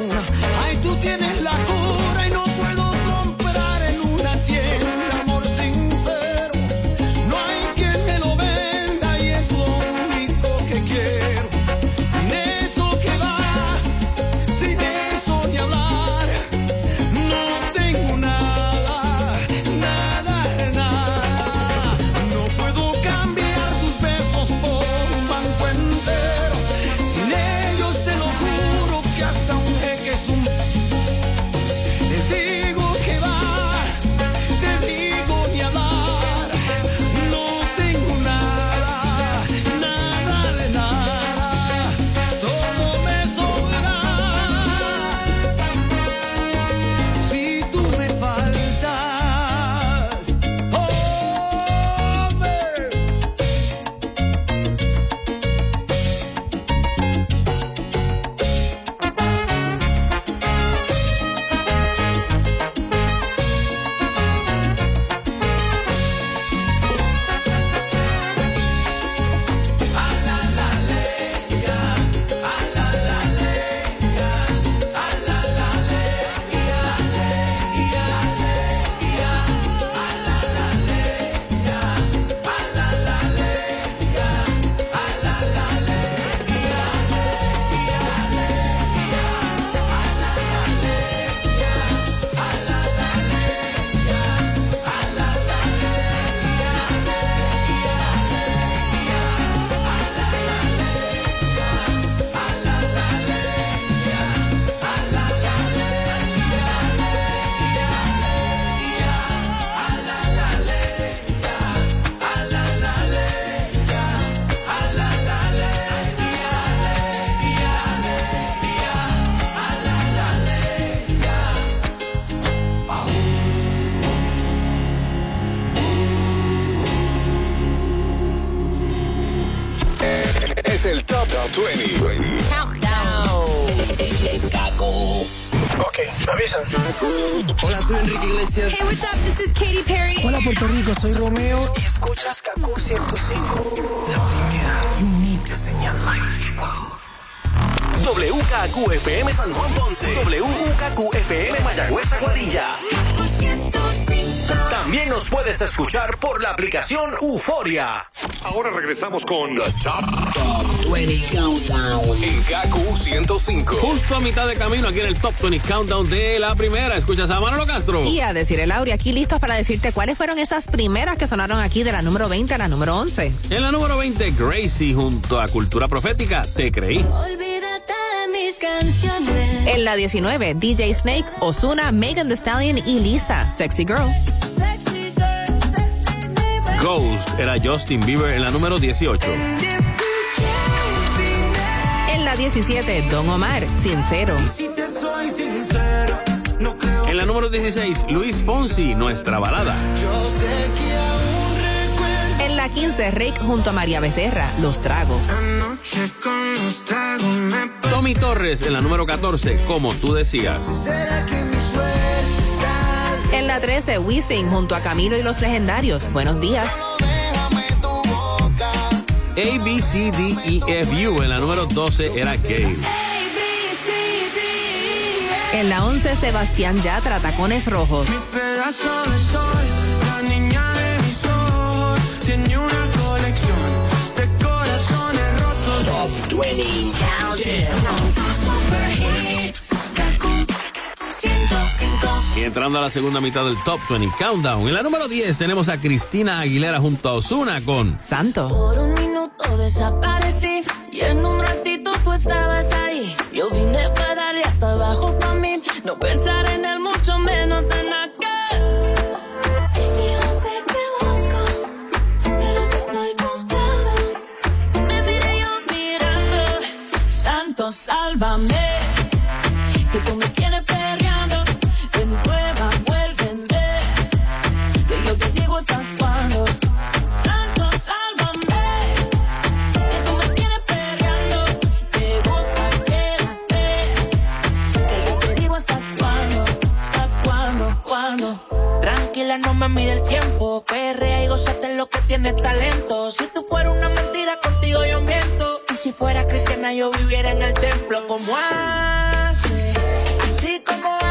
Soy Enrique Iglesias. Hey, what's up? This is Katy Perry. Hola Puerto Rico, soy Romeo y escuchas Kaku 105. La primera, you need to señal WKQFM San Juan Ponce. WKQFM Mayagüez Aguadilla. También nos puedes escuchar por la aplicación Euforia. Ahora regresamos con The Top, 20 Countdown. en KQ 105. Justo a mitad de camino aquí en el Top 20 Countdown de la primera. Escuchas a Manolo Castro. Y a decir el Lauri, aquí listos para decirte cuáles fueron esas primeras que sonaron aquí de la número 20 a la número 11. En la número 20, Gracie junto a Cultura Profética, Te Creí. Olvídate de mis canciones. En la 19, DJ Snake, Osuna, Megan Thee Stallion y Lisa, Sexy Girl. Sexy girl. Ghost era Justin Bieber en la número 18. En la 17, Don Omar, Sincero. Si te soy sincero, no creo En la número 16, Luis Fonsi, Nuestra Balada. Yo sé que aún recuerdo En la 15, Rick junto a María Becerra, Los Tragos. anoche con los tragos me Tommy Torres en la número 14, Como tú decías. ¿Será que mi suerte está? En la 13, Wisin junto a Camilo y los Legendarios, Buenos Días. A, B, C, D, E, F, U en la número 12 era Gale. En la 11, Sebastián Yatra, Tacones Rojos. Mi pedazo de sol, la niña de mis ojos, tiene una colección de corazones rotos. Top 20 Y entrando a la segunda mitad del Top 20 Countdown. En la número 10 tenemos a Cristina Aguilera junto a Osuna con Santo. Por un minuto desaparecí y en un ratito tú estabas ahí. Yo vine para darle hasta abajo para mí, no pensar en él, mucho menos en aquel. Y Si tú fueras una mentira, contigo yo miento. Y si fuera cristiana, yo viviera en el templo como hace. Así como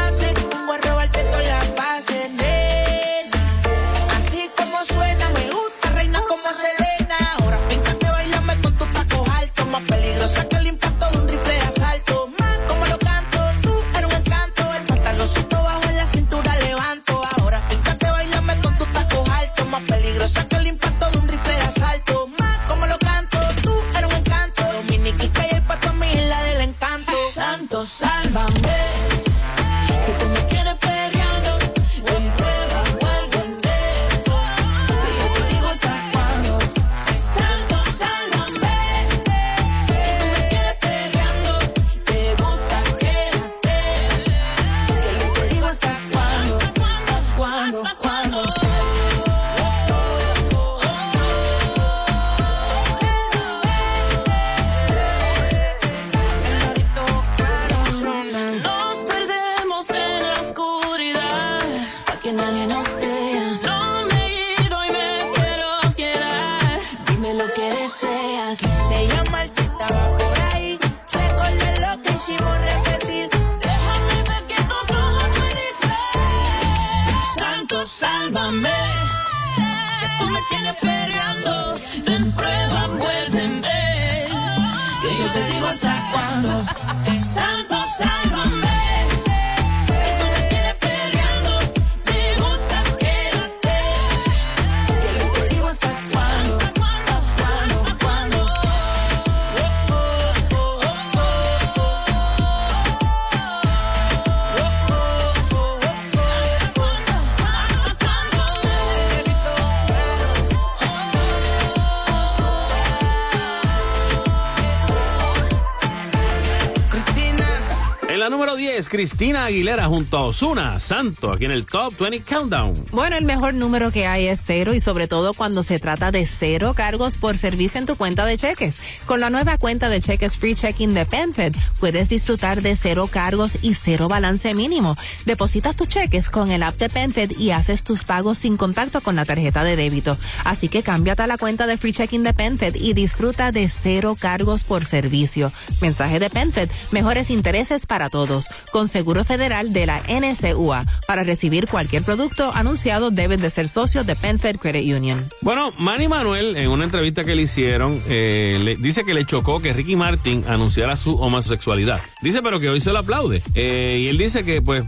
número 10, Cristina Aguilera junto a Osuna Santo, aquí en el Top 20 Countdown. Bueno, el mejor número que hay es cero y sobre todo cuando se trata de cero cargos por servicio en tu cuenta de cheques. Con la nueva cuenta de cheques Free Checking de PenFed puedes disfrutar de cero cargos y cero balance mínimo. Depositas tus cheques con el app de PenFed y haces tus pagos sin contacto con la tarjeta de débito. Así que cámbiate a la cuenta de Free Checking de PenFed y disfruta de cero cargos por servicio. Mensaje de PenFed, mejores intereses para todos. Con Seguro Federal de la NCUA. Para recibir cualquier producto anunciado debes de ser socio de PenFed Credit Union. Bueno, Manny Manuel, en una entrevista que le hicieron, eh, le- dice que le chocó que Ricky Martin anunciara su homosexualidad. Dice, pero que hoy se lo aplaude. Eh, y él dice que, pues,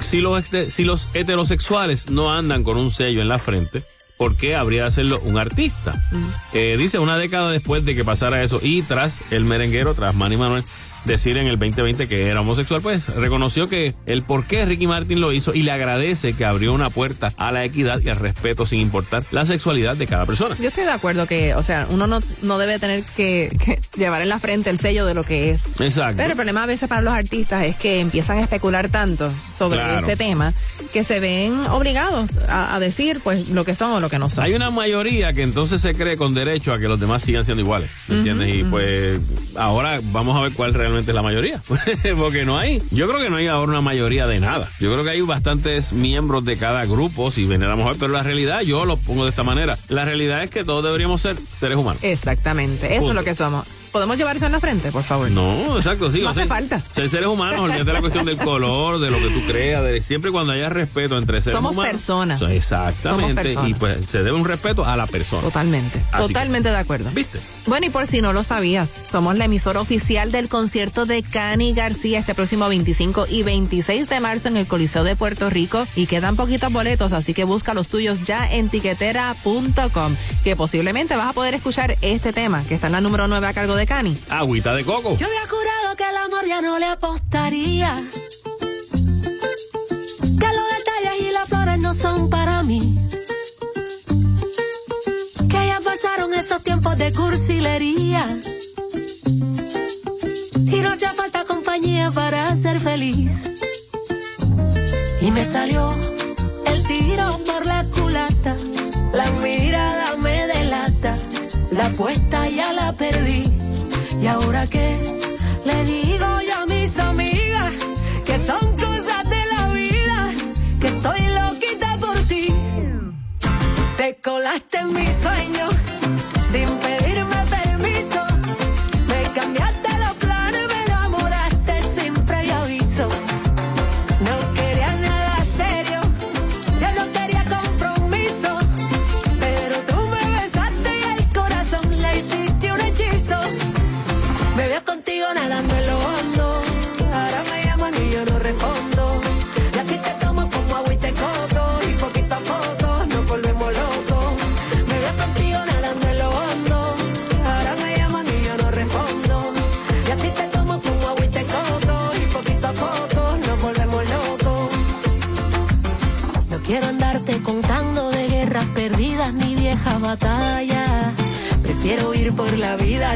si los, este- si los heterosexuales no andan con un sello en la frente, ¿por qué habría de hacerlo un artista? Eh, dice, una década después de que pasara eso y tras el merenguero, tras Manny Manuel, decir en el 2020 que era homosexual, pues reconoció que el por qué Ricky Martin lo hizo y le agradece que abrió una puerta a la equidad y al respeto sin importar la sexualidad de cada persona. Yo estoy de acuerdo que, o sea, uno no, no debe tener que, que llevar en la frente el sello de lo que es. Exacto. Pero el problema a veces para los artistas es que empiezan a especular tanto sobre Claro. ese tema que se ven obligados a, a decir pues lo que son o lo que no son. Hay una mayoría que entonces se cree con derecho a que los demás sigan siendo iguales, ¿me entiendes? Y pues ahora vamos a ver cuál realmente es la mayoría, (laughs) porque no hay, yo creo que no hay ahora una mayoría de nada. Yo creo que hay bastantes miembros de cada grupo, si venéramos a ver, pero la realidad, yo lo pongo de esta manera, la realidad es que todos deberíamos ser seres humanos. Exactamente, eso es lo que somos. ¿Podemos llevar eso en la frente, por favor? No, exacto, sí. No hace falta. Ser seres humanos, olvídate la cuestión del color, de lo que tú creas, de siempre cuando haya respeto entre seres Somos humanos. personas. So, Exactamente. Somos personas. Y pues se debe un respeto a la persona. Totalmente, Así que- totalmente de acuerdo. ¿Viste? Bueno, y por si no lo sabías, somos la emisora oficial del concierto de Cani García este próximo 25 y 26 de marzo en el Coliseo de Puerto Rico y quedan poquitos boletos, así que busca los tuyos ya en tiquetera.com, que posiblemente vas a poder escuchar este tema que está en la número 9 a cargo de Cani. Agüita de coco. Yo había jurado que el amor ya no le apostaría. Que los detalles y las flores no son para mí. Que ya pasaron esos tiempos de cursilería. Y no hacía falta compañía para ser feliz. Y me salió el tiro por la culata. La mirada me delata. La apuesta ya la perdí. ¿Y ahora qué? Le digo yo a mis amigas que son cosas de la vida, que estoy loquita por ti. Te colaste en mis sueños sin pedir.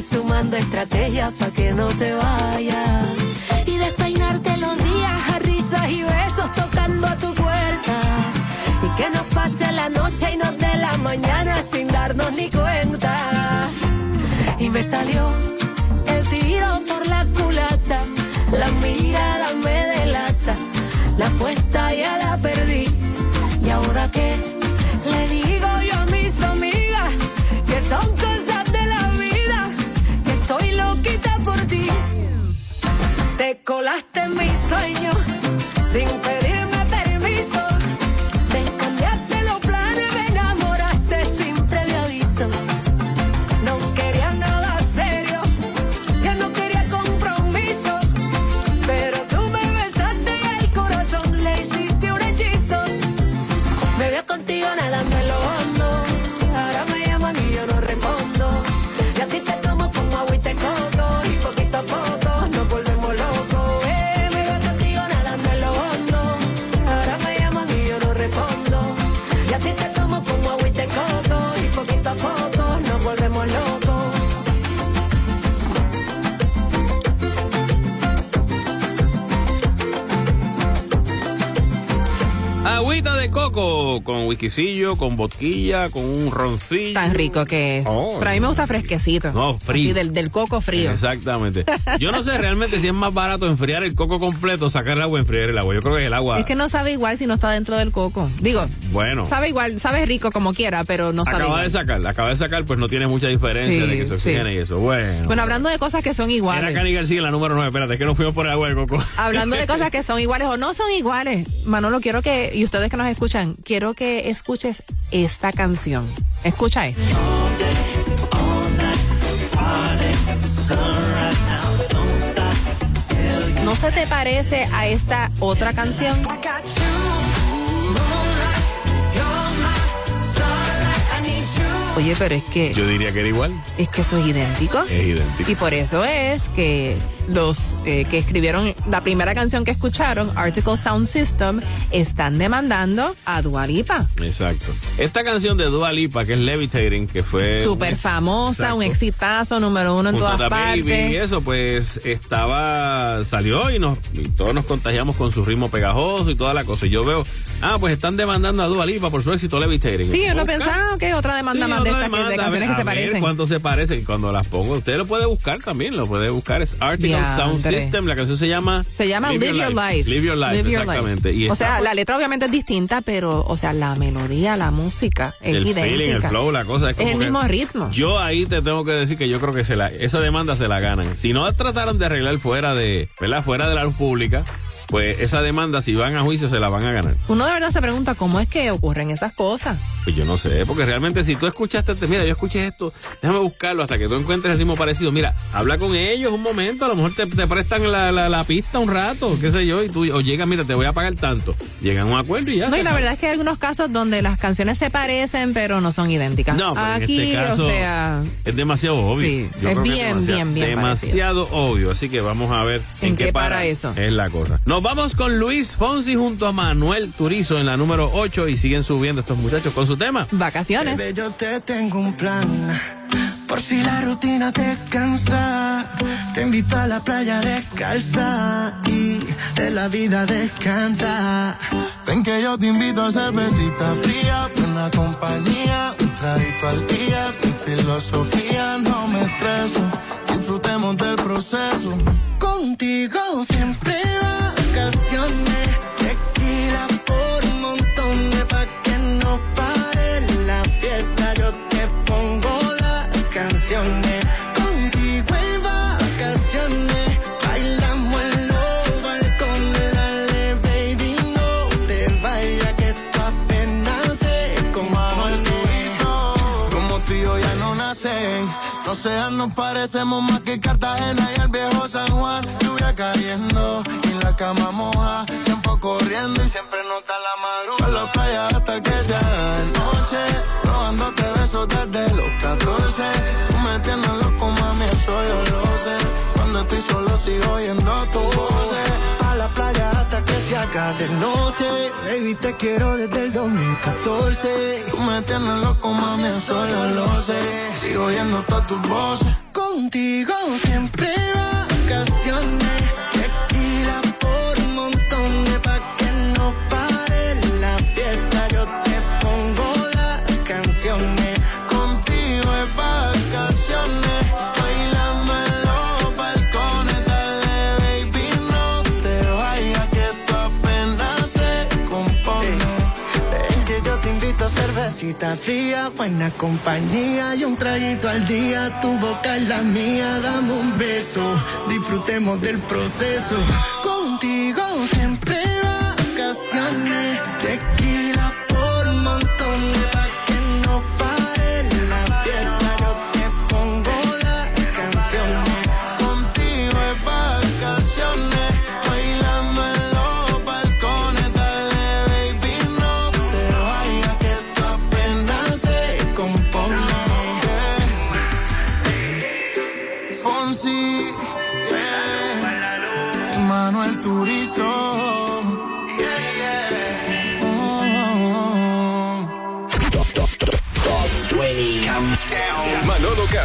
Sumando estrategias para que no te vayas. Y despeinarte los días a risas y besos tocando a tu puerta. Y que nos pase la noche y nos dé la mañana sin darnos ni cuenta. Y me salió el tiro por la culata. La mirada me delata. La apuesta ya la perdí. ¿Y ahora qué? Whiskycillo, con boquilla, con un roncillo. Tan rico que es. Oh. Pero a mí me gusta fresquecito. No, frío. Así del, del coco frío. Exactamente. (laughs) Yo no sé realmente si es más barato enfriar el coco completo sacar el agua enfriar el agua. Yo creo que es el agua. Es que no sabe igual si no está dentro del coco. Digo, Bueno. sabe igual, sabe rico como quiera, pero no sabe Acaba igual. de sacar, acaba de sacar, pues no tiene mucha diferencia Sí, de que se oxigene sí. y eso. Bueno. Bueno, hablando de cosas que son Era iguales. Cani García en la número 9. Espérate, es que nos fuimos por el agua de coco. (laughs) Hablando de cosas que son iguales o no son iguales, Manolo, quiero que, y ustedes que nos escuchan, quiero que escuches esta canción. Escucha esto. ¿No se te parece a esta otra canción? Oye, pero es que Yo diría que era igual. es que eso es idéntico. Es idéntico. Y por eso es que los eh, que escribieron la primera canción que escucharon, Article Sound System, están demandando a Dua Lipa. Exacto. Esta canción de Dua Lipa, que es Levitating, que fue. Súper famosa, un exitazo, número uno en Junto todas Baby y partes. eso, pues estaba, salió y nos y todos nos contagiamos con su ritmo pegajoso y toda la cosa. Y yo veo, ah, pues están demandando a Dua Lipa por su éxito Levitating. Sí, uno Busca. pensaba que otra demanda Sí, más de estas que- de canciones a que se a ver parecen. cuánto se parecen. Cuando las pongo, usted lo puede buscar también, lo puede buscar. Es Article Sound System, la canción se llama... Se llama Live, Your Life. Live Your Life, Live Your exactamente. Y o sea, la letra obviamente es distinta, pero, o sea, la melodía, la música es el idéntica. feeling, el flow, la cosa es Es como el que- mismo ritmo. Yo ahí te tengo que decir que yo creo que se la, esa demanda se la ganan. Si no trataron de arreglar fuera de, ¿verdad? Fuera de la luz pública, pues esa demanda, si van a juicio, se la van a ganar. Uno de verdad se pregunta cómo es que ocurren esas cosas. Pues yo no sé, porque realmente si tú escuchaste, mira, yo escuché esto, déjame buscarlo hasta que tú encuentres el ritmo parecido. Mira, habla con ellos un momento, a lo mejor te, te prestan la, la- la pista un rato, qué sé yo, y tú, o llega, mira, te voy a pagar tanto. Llegan a un acuerdo y ya. No, y la verdad es que hay algunos casos donde las canciones se parecen, pero no son idénticas. No, pero Aquí, en este caso o sea, es demasiado obvio. Sí, Yo es creo que bien, demasiado, bien, bien Demasiado obvio. Así que vamos a ver en, ¿En qué para eso? Es la cosa. Nos vamos con Luis Fonsi junto a Manuel Turizo en la número 8 y siguen subiendo estos muchachos con su tema. vacaciones. Bebé, yo te tengo un plan. Por si la rutina te cansa, te invito a la playa descalza y de la vida descansa. Ven que yo te invito a cervecita fría, buena compañía, un traguito al día. Mi filosofía no me estreso, disfrutemos del proceso. Contigo siempre vacaciones, No sean, nos parecemos más que Cartagena y el viejo San Juan. Lluvia cayendo y la cama moja. Tiempo corriendo y siempre nota la madrugada. A la playa hasta que se haga de noche. Robándote besos desde los 14. Tú me tienes loco, mami, eso yo lo sé. Cuando estoy solo sigo oyendo tu voz. Hasta que se de noche. Baby, te quiero desde el 2014. Tú me tienes loco, mami, solo lo sé. Sigo oyendo todas tus voces. Contigo siempre vacaciones. Fría, buena compañía y un traguito al día. Tu boca es la mía, dame un beso. Disfrutemos del proceso. Contigo siempre vacaciones.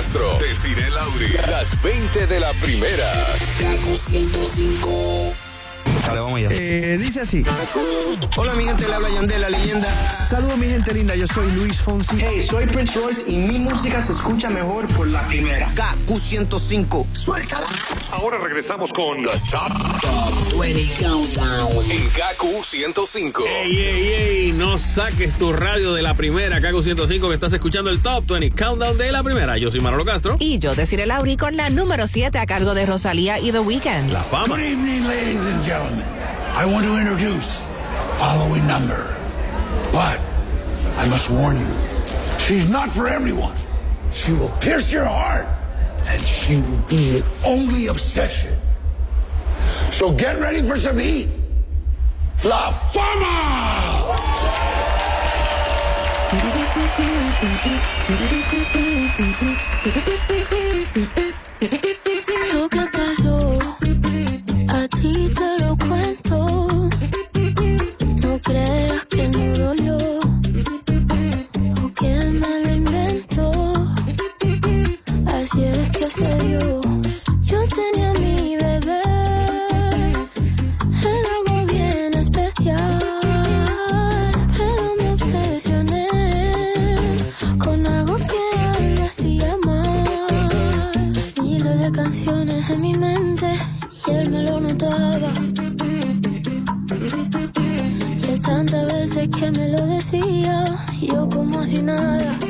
Castro, Desiree Lauri, las 20 de la primera. Kaku 105. Dale, vamos allá. Eh, dice así. Hola, mi gente, le habla Yandel, la leyenda. Saludos, mi gente linda. Yo soy Luis Fonsi. Hey, soy Prince Royce y mi música se escucha mejor por la primera. KQ105. Suéltala. Ahora regresamos con The Top, 20 Countdown. en KQ 105. Ey, ey, ey, no saques tu radio de la primera, Caco 105, que estás escuchando el Top 20 Countdown de la primera. Yo soy Manolo Castro. Y yo deciré Lauri con la número 7 a cargo de Rosalía y The Weeknd. La fama. Good evening, ladies and gentlemen. I want to introduce the following number. But I must warn you, she's not for everyone. She will pierce your heart, and she will be your only obsession. So get ready for some heat. La Fama! Lo que pasó, creas que no dolió si nada.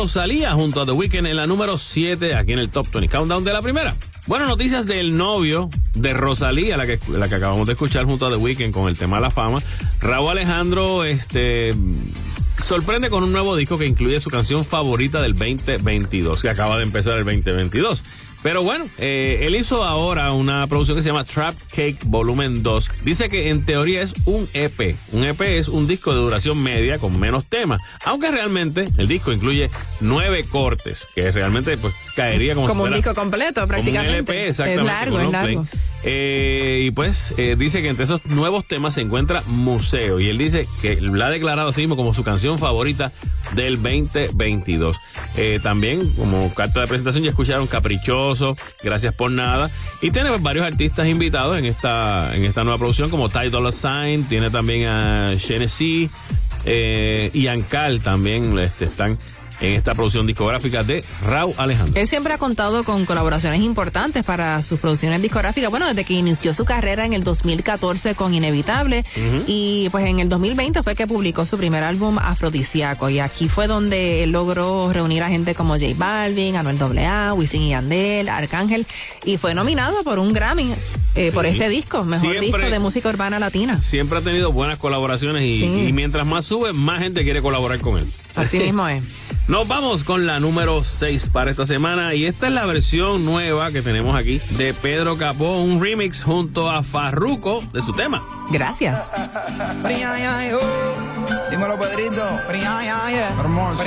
Rosalía junto a The Weeknd en la número 7 aquí en el Top 20 Countdown de la primera. Bueno, noticias del novio de Rosalía, la que, la que acabamos de escuchar junto a The Weeknd con el tema La Fama. Raúl Alejandro, este sorprende con un nuevo disco que incluye su canción favorita del 2022, que acaba de empezar el 2022. Pero bueno, eh, él hizo ahora una producción que se llama Trap Cake Volumen 2. Dice que en teoría es un EP. Un EP es un disco de duración media con menos temas. Aunque realmente el disco incluye nueve cortes, que realmente pues caería como, Como si un disco completo, como un prácticamente. LP, exactamente. Es largo, es play. largo. Eh, y pues eh, dice que entre esos nuevos temas se encuentra Museo. Y él dice que la ha declarado así mismo como su canción favorita del 2022. Eh, también, como carta de presentación, ya escucharon Caprichoso, Gracias por Nada. Y tiene pues, varios artistas invitados en esta, en esta nueva producción, como Ty Dolla Sign, tiene también a Genesee eh, y Ankal también este, están en esta producción discográfica de Raúl Alejandro. Él siempre ha contado con colaboraciones importantes para sus producciones discográficas. Bueno, desde que inició su carrera en el 2014 con Inevitable y pues en el 2020 fue que publicó su primer álbum Afrodisíaco y aquí fue donde él logró reunir a gente como J Balvin, Anuel AA, Wisin y Yandel, Arcángel y fue nominado por un Grammy eh, por este disco, mejor Siempre- disco de música urbana latina. Siempre ha tenido buenas colaboraciones y, Sí. y mientras más sube, más gente quiere colaborar con él. Así (laughs) mismo es. Nos vamos con la número 6 para esta semana y esta es la versión nueva que tenemos aquí de Pedro Capó, un remix junto a Farruko de su tema. Gracias. Dímelo, Pedrito. Hermoso.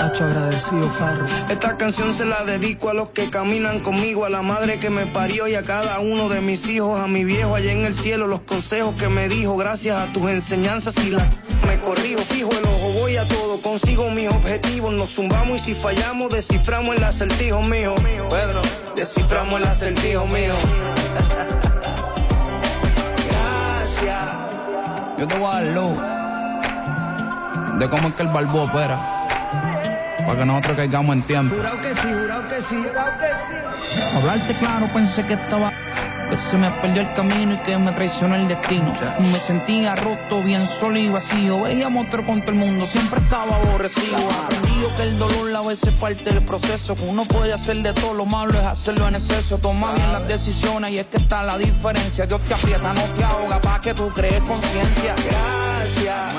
Hacho agradecido, Farro. Esta canción se la dedico a los que caminan conmigo, a la madre que me parió y a cada uno de mis hijos, a mi viejo allá en el cielo, los consejos que me dijo, gracias a tus enseñanzas y la me corrijo, fijo el ojo, voy a todo, consigo mis objetivos, nos zumbamos y si fallamos, desciframos el acertijo mío. Pedro, desciframos el acertijo mío. (laughs) Gracias. Yo te voy a dar luz de cómo es que el balbo opera. Para que nosotros caigamos en tiempo. Jurado que sí, jurado que sí, jurado que sí. Hablarte claro, pensé que estaba. Que se me perdió el camino y que me traicionó el destino. Me sentía roto, bien solo y vacío. Veía monstruo con todo el mundo, siempre estaba aborrecido. Aprendido que el dolor a veces es parte del proceso. Que uno puede hacer de todo, lo malo es hacerlo en exceso. Toma bien las decisiones y es que está la diferencia. Dios te aprieta, no te ahoga, para que tú crees conciencia. Gracias,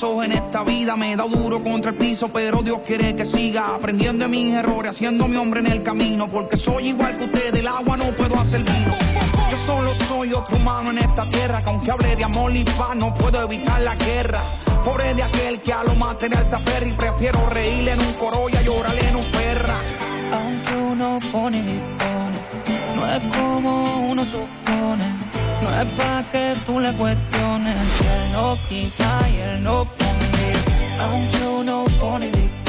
en esta vida, me he dado duro contra el piso, pero Dios quiere que siga aprendiendo de mis errores, haciendo mi hombre en el camino, porque soy igual que usted, del agua no puedo hacer vino. Yo solo soy otro humano en esta tierra, que aunque hable de amor y paz, no puedo evitar la guerra. Pobre de aquel que a lo material se aferra y prefiero reírle en un coro y llorarle en un perra. Aunque uno pone y dispone, no es como uno supone. No es pa' que tú le cuestiones, no él no pone. Aunque uno pone y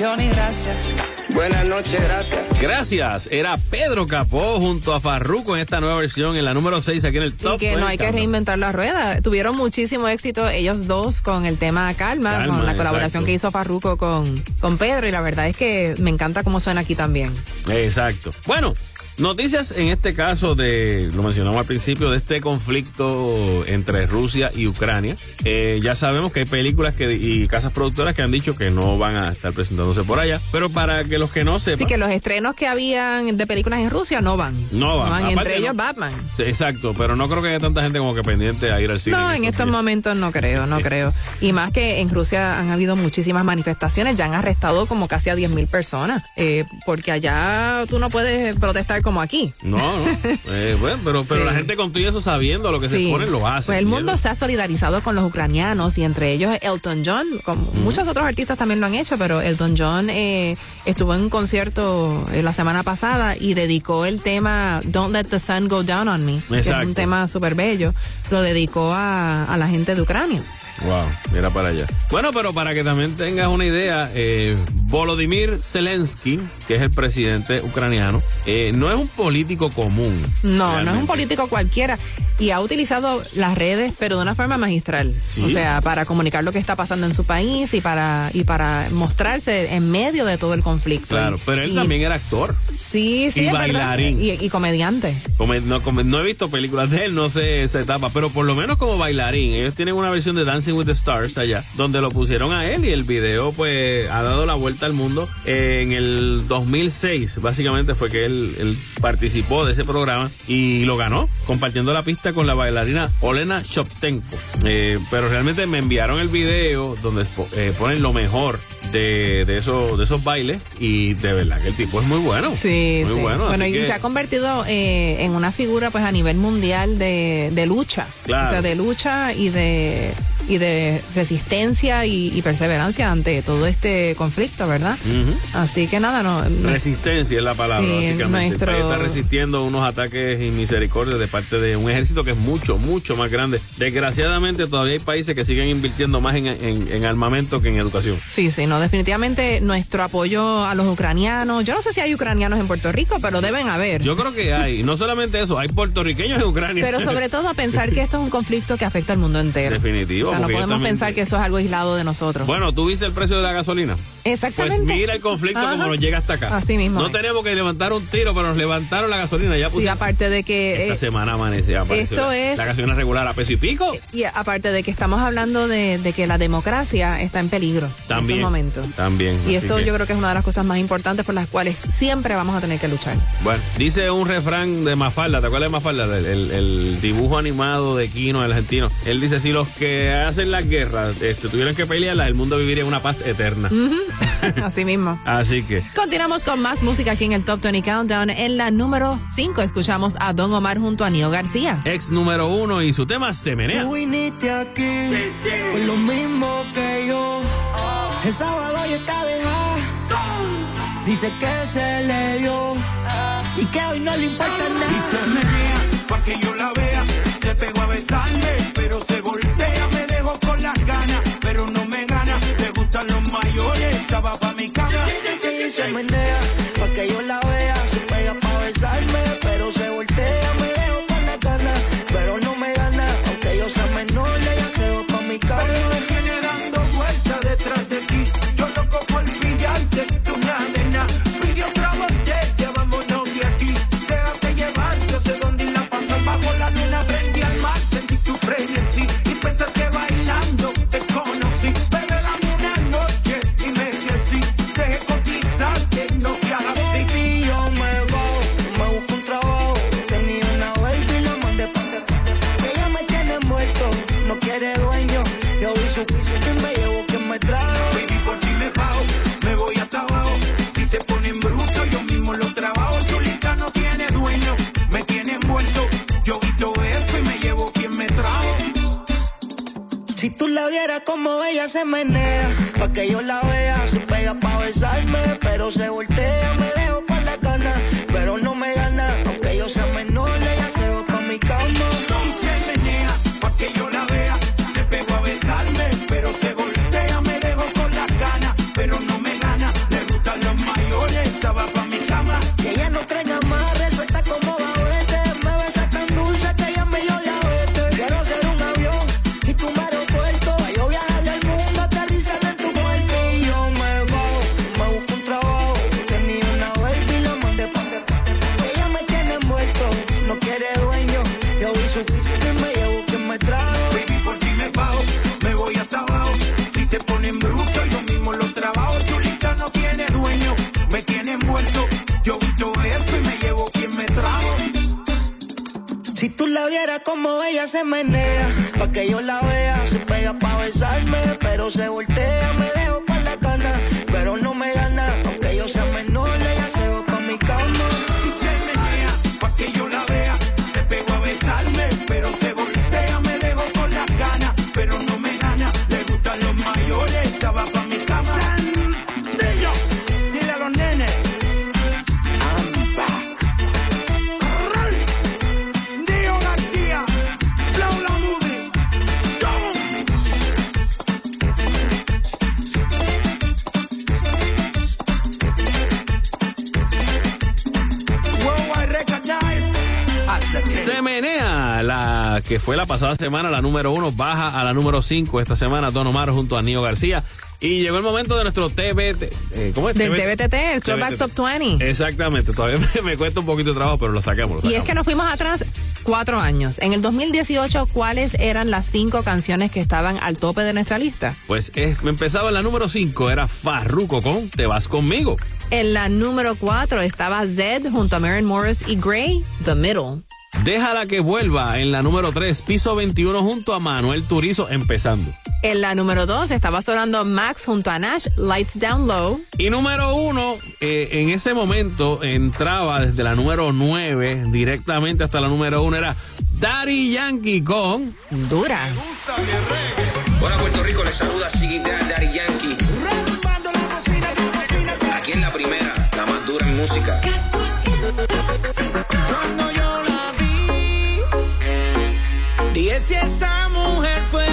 Y gracias. Buenas noches, gracias. Gracias. Era Pedro Capó junto a Farruko en esta nueva versión, en la número 6 aquí en el top. Y que no hay que 20. reinventar la rueda. Tuvieron muchísimo éxito ellos dos con el tema Calma, Calma, con la colaboración exacto. que hizo Farruko con, con Pedro. Y la verdad es que me encanta cómo suena aquí también. Exacto. Bueno, noticias en este caso de, lo mencionamos al principio, de este conflicto entre Rusia y Ucrania. Eh, ya sabemos que hay películas que, y casas productoras que han dicho que no van a estar presentándose por allá, pero para que los que no sepan. Así que los estrenos que habían de películas en Rusia no van. No van. Aparte entre no. ellos Batman. Exacto, pero no creo que haya tanta gente como que pendiente a ir al cine. No, en estos momentos no creo, no creo. Y más que en Rusia han habido muchísimas manifestaciones, ya han arrestado como casi a 10 mil personas, eh, porque allá tú no puedes protestar como aquí. No, no. Eh, bueno, pero, pero Sí. la gente con todo eso sabiendo lo que se pone lo hace. Pues el mundo se ha solidarizado con los ucranianos y entre ellos Elton John, como muchos otros artistas también lo han hecho, pero Elton John eh, estuvo en un concierto eh, la semana pasada y dedicó el tema Don't Let the Sun Go Down on Me, que es un tema súper bello, lo dedicó a, a la gente de Ucrania. Wow, mira para allá. Bueno, pero para que también tengas una idea, eh, Volodymyr Zelensky, que es el presidente ucraniano, eh, no es un político común. No, no es un político cualquiera y ha utilizado las redes, pero de una forma magistral. Sí. O sea, para comunicar lo que está pasando en su país y para y para mostrarse en medio de todo el conflicto. Claro, pero él y- también era actor. Sí, sí, y es verdad. bailarín. Y, y comediante. Come- no, come- no he visto películas de él, no sé esa etapa, pero por lo menos como bailarín. Ellos tienen una versión de With the Stars allá, donde lo pusieron a él y el video pues ha dado la vuelta al mundo. En el 2006, básicamente fue que él, participó de ese programa y lo ganó, compartiendo la pista con la bailarina Olena Shoptenko. Eh, pero realmente me enviaron el video donde eh, ponen lo mejor de, de, esos, de esos bailes y de verdad que el tipo es muy bueno. Sí, muy sí. bueno. Bueno, y que- se ha convertido eh, en una figura pues a nivel mundial de, de lucha. Claro. O sea, de lucha y de y de resistencia y, y perseverancia ante todo este conflicto, ¿verdad? Así que nada, no, Resistencia es la palabra, Sí, básicamente. nuestro- El país está resistiendo unos ataques y misericordias de parte de un ejército que es mucho, mucho más grande. Desgraciadamente, todavía hay países que siguen invirtiendo más en, en- en armamento que en educación. Sí, sí, no, definitivamente nuestro apoyo a los ucranianos. Yo no sé si hay ucranianos en Puerto Rico, pero deben haber. Yo creo que hay, no solamente eso, hay puertorriqueños en Ucrania. Pero sobre todo pensar que esto es un conflicto que afecta al mundo entero. Definitivo. O sea, no podemos también- pensar que eso es algo aislado de nosotros. Bueno, ¿tú viste el precio de la gasolina? Exactamente. Pues mira el conflicto Ajá. como nos llega hasta acá. Así mismo No es. tenemos que levantar un tiro, pero nos levantaron la gasolina. Ya Y pusimos- aparte de que... Esta eh, semana amanece, esto la, es- la gasolina regular a peso y pico. y aparte de que estamos hablando de, de que la democracia está en peligro También. en estos También. Y eso que- yo creo que es una de las cosas más importantes por las cuales siempre vamos a tener que luchar. Bueno, dice un refrán de Mafalda, ¿te acuerdas de Mafalda? El, el- el dibujo animado de Kino, el argentino. Él dice, si los que hacen las guerras este, tuvieran que pelearlas, el mundo viviría en una paz eterna. (laughs) Así mismo. Así que, Continuamos con más música aquí en el Top 20 Countdown. En la número 5 escuchamos a Don Omar junto a Nio García. ex número uno y su tema se menea. Tú viniste aquí por lo mismo que yo. El sábado ya está dejada. Dice que se le dio y que hoy no le importa Y nada. se menea pa' que yo la vea. Se pegó a besarme, pero se voltea. Me dejó con las ganas, pero no me gana. Le gustan los mayores, esa va pa' mi cama. pasada semana la número uno baja a la número 5. Esta semana Don Omar junto a Nio García. Y llegó el momento de nuestro TBT. Eh, ¿Cómo es? Del TBTT, el Throwback Top 20. Exactamente, todavía (laughs) me, cuesta un poquito de trabajo, pero lo sacamos, lo sacamos. Y es que nos fuimos atrás cuatro años. En el 2018, ¿cuáles eran las cinco canciones que estaban al tope de nuestra lista? Pues es, me empezaba en la número cinco era Farruko con Te Vas Conmigo. En la número 4 estaba Zed junto a Maren Morris y Gray, The Middle. Déjala que vuelva en la número 3, piso 21 junto a Manuel Turizo, empezando. En la número 2 estaba sonando Max junto a Nash, Lights Down Low. Y número 1, eh, en ese momento entraba desde la número 9 directamente hasta la número 1, era Daddy Yankee con Dura. Me gusta que Hola Puerto Rico, les saluda Siggy Daddy Yankee. Aquí en la primera, la más dura en música. Cuando yo y es si esa mujer fue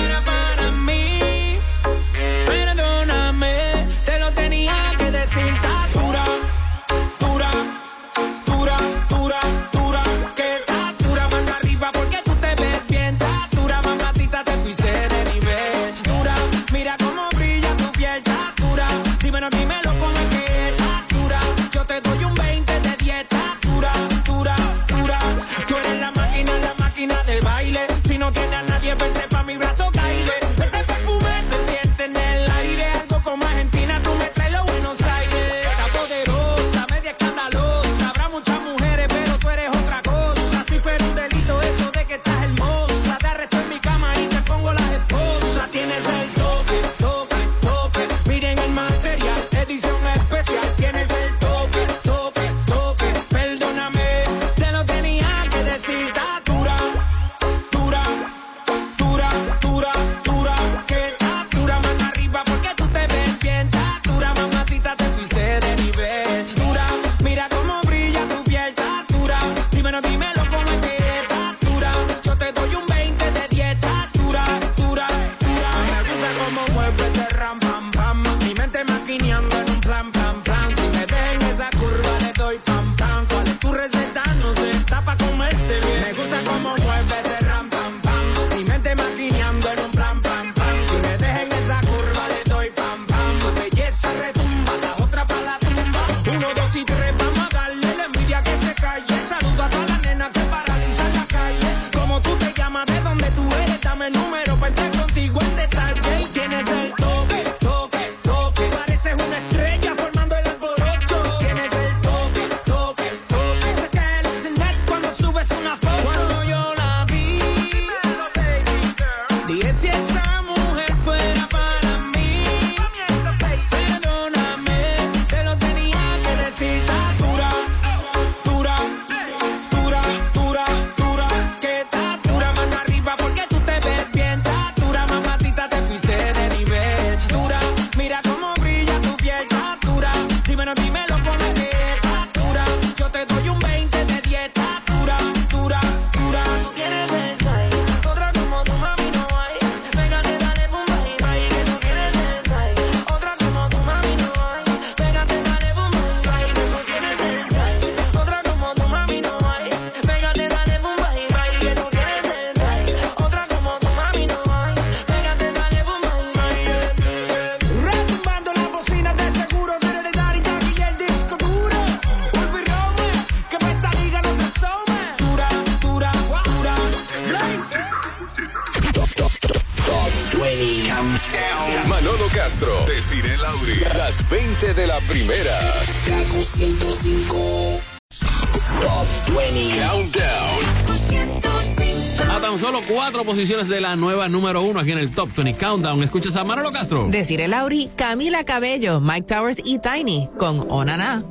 posiciones de la nueva número uno aquí en el Top 20 Countdown. Escuchas a Manolo Castro. Deciré Lauri, Camila Cabello, Mike Towers y Tiny con Onana.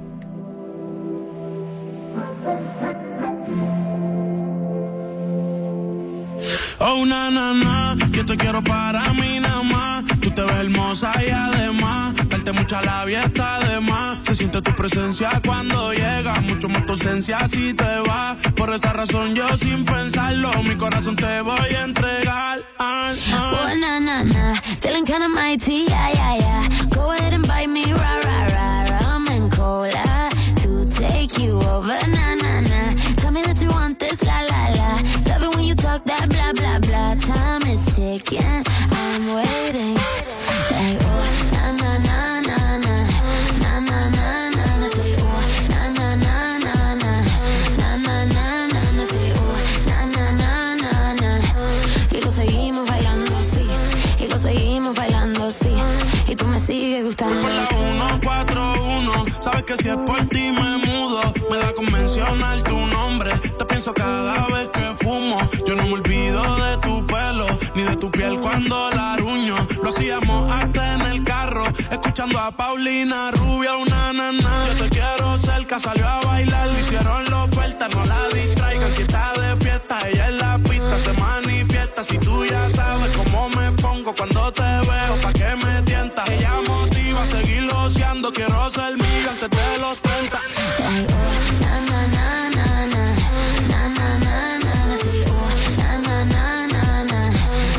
Oh, na, na, na, yo te quiero para mí nada más. Tú te ves hermosa y además, darte mucha labia está. Se siente tu presencia cuando llega, mucho más tu ausencia si te va. Por esa razón yo sin pensarlo, mi corazón te voy a entregar. Oh, na, na, na. Feeling kinda mighty, yeah, yeah, yeah. Go ahead and bite me, rah, rah, rah. Rum and cola to take you over, na, na, na. Tell me that you want this, la, la, la. Love it when you talk that blah, blah, blah. Time is ticking, si es por ti me mudo. Me da con mencionar tu nombre. Te pienso cada vez que fumo. Yo no me olvido de tu pelo, ni de tu piel cuando la aruño. Lo hacíamos hasta en el carro, escuchando a Paulina Rubia, una nana. Yo te quiero cerca, salió a bailar, le hicieron la oferta, no la distraigan. Si está de fiesta, ella en la pista se manifiesta. Si tú ya sabes cómo me pongo cuando te veo, pa' que me tientas. Quiero ser mía antes de los 30. Na, na, na, na, na. Na, na, na, na, na. Say, oh, na, na, na, na, na.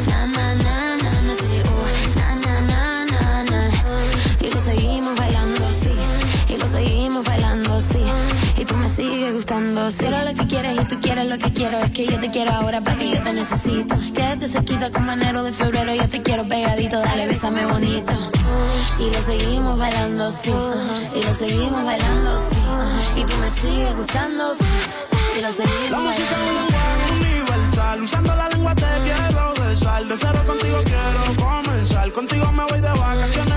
Na, na, na, na, na. Say, oh, na, na, na, na, na. Y lo seguimos bailando, sí. Y lo seguimos bailando, sí. Y tú me sigues gustando, sí. Lo que quieres y tú quieres lo que quiero. Es que yo te quiero ahora, papi, yo te necesito. Quédate cerquita como enero de febrero. Yo te quiero pegadito, dale, bésame bonito. Y lo seguimos bailando, sí. Y lo seguimos bailando, sí. Y tú me sigues gustando, sí. Y lo La seguimos música es un bailando. lenguaje universal. Usando la lengua te quiero besar. De cero contigo quiero comenzar. Contigo me voy de vacaciones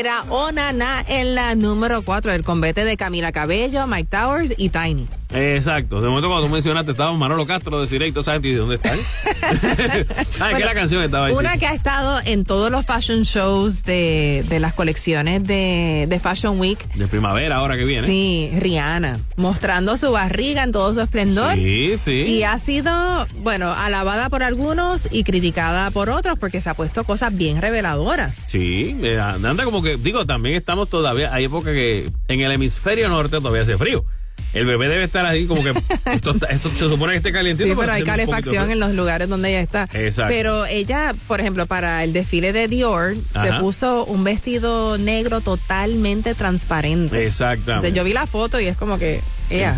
Era Onana en la número 4, el convete de Camila Cabello, Mike Towers y Tiny. Exacto. De momento cuando tú mencionaste estaba Manolo Castro de Cireito, ¿sabes? ¿Y de dónde está? (laughs) Ay, que la canción estaba ahí. Una sí. que ha estado en todos los fashion shows de, de las colecciones de, de Fashion Week. De primavera ahora que viene. Sí, Rihanna, mostrando su barriga en todo su esplendor. Sí, sí. Y ha sido, bueno, alabada por algunos y criticada por otros porque se ha puesto cosas bien reveladoras. Sí, eh, anda como que, digo, también estamos todavía, hay época que en el hemisferio norte todavía hace frío. El bebé debe estar así como que (laughs) esto, esto se supone que esté calientito. Sí, pero hay calefacción en los lugares donde ella está. Exacto. Pero ella, por ejemplo, para el desfile de Dior, se puso un vestido negro totalmente transparente. Exactamente. Entonces, yo vi la foto y es como que...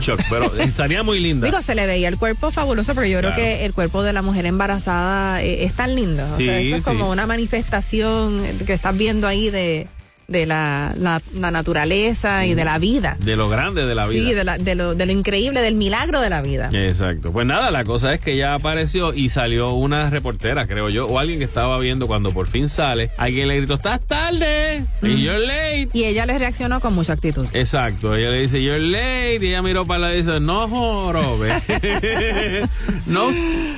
shock, pero (laughs) estaría muy linda. Digo, se le veía el cuerpo fabuloso, pero yo Claro. creo que el cuerpo de la mujer embarazada eh, es tan lindo. O Sí, sea, eso es sí. como una manifestación que estás viendo ahí de, de la, la- la naturaleza y de la vida. de lo grande de la vida. Sí, de, la- de lo, de lo increíble, del milagro de la vida. Exacto. Pues nada, la cosa es que ya apareció y salió una reportera, creo yo, o alguien que estaba viendo cuando por fin sale. Alguien le gritó, estás tarde, y you're late. Y ella les reaccionó con mucha actitud. Exacto, ella le dice, you're late, y ella miró para la y dice, no jorobe. (laughs) no,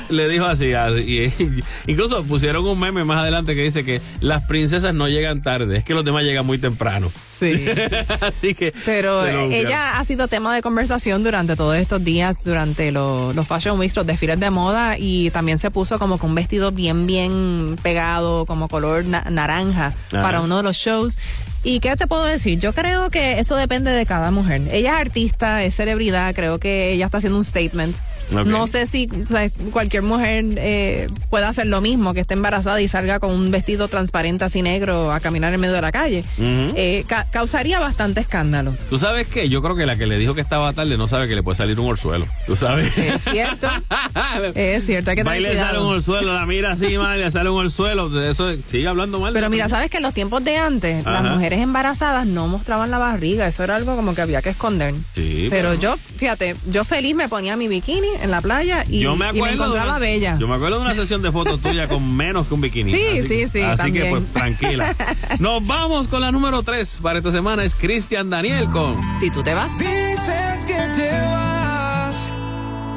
le dijo así, así, y (laughs) incluso pusieron un meme más adelante que dice que las princesas no llegan tarde, es que los demás llegan muy temprano. Sí. (laughs) Así que. Pero eh, ella ha sido tema de conversación durante todos estos días, durante lo- los Fashion Weeks, los desfiles de moda, y también se puso como con un vestido bien, bien pegado, como color na- naranja, Ajá. para uno de los shows. ¿Y qué te puedo decir? Yo creo que eso depende de cada mujer. Ella es artista, es celebridad, creo que ella está haciendo un statement. Ok. No sé si o sea, cualquier mujer eh, pueda hacer lo mismo, que esté embarazada y salga con un vestido transparente así negro a caminar en medio de la calle. Ujú. Eh, ca- causaría bastante escándalo. ¿Tú sabes qué? Yo creo que la que le dijo que estaba tarde no sabe que le puede salir un orzuelo. ¿Tú sabes? Es cierto. (laughs) es cierto, hay que tener le sale un orzuelo, la mira así mal, le sale un orzuelo. Eso sigue hablando mal. Pero mira, sabes que en los tiempos de antes, Ajá. las mujeres embarazadas no mostraban la barriga. Eso era algo como que había que esconder. Sí, Pero yo, fíjate, yo feliz me ponía mi bikini en la playa y, yo me y acuerdo. de encontraba una- bella. Yo me acuerdo de una sesión de fotos tuya con menos que un bikini. Sí, Así sí, que- sí, Así que pues tranquila. (laughs) Nos vamos con la número 3 para esta semana. Es Cristian Daniel con. Si tú te vas. Dices que te vas,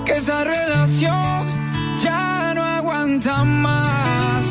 que esa relación ya no aguanta más.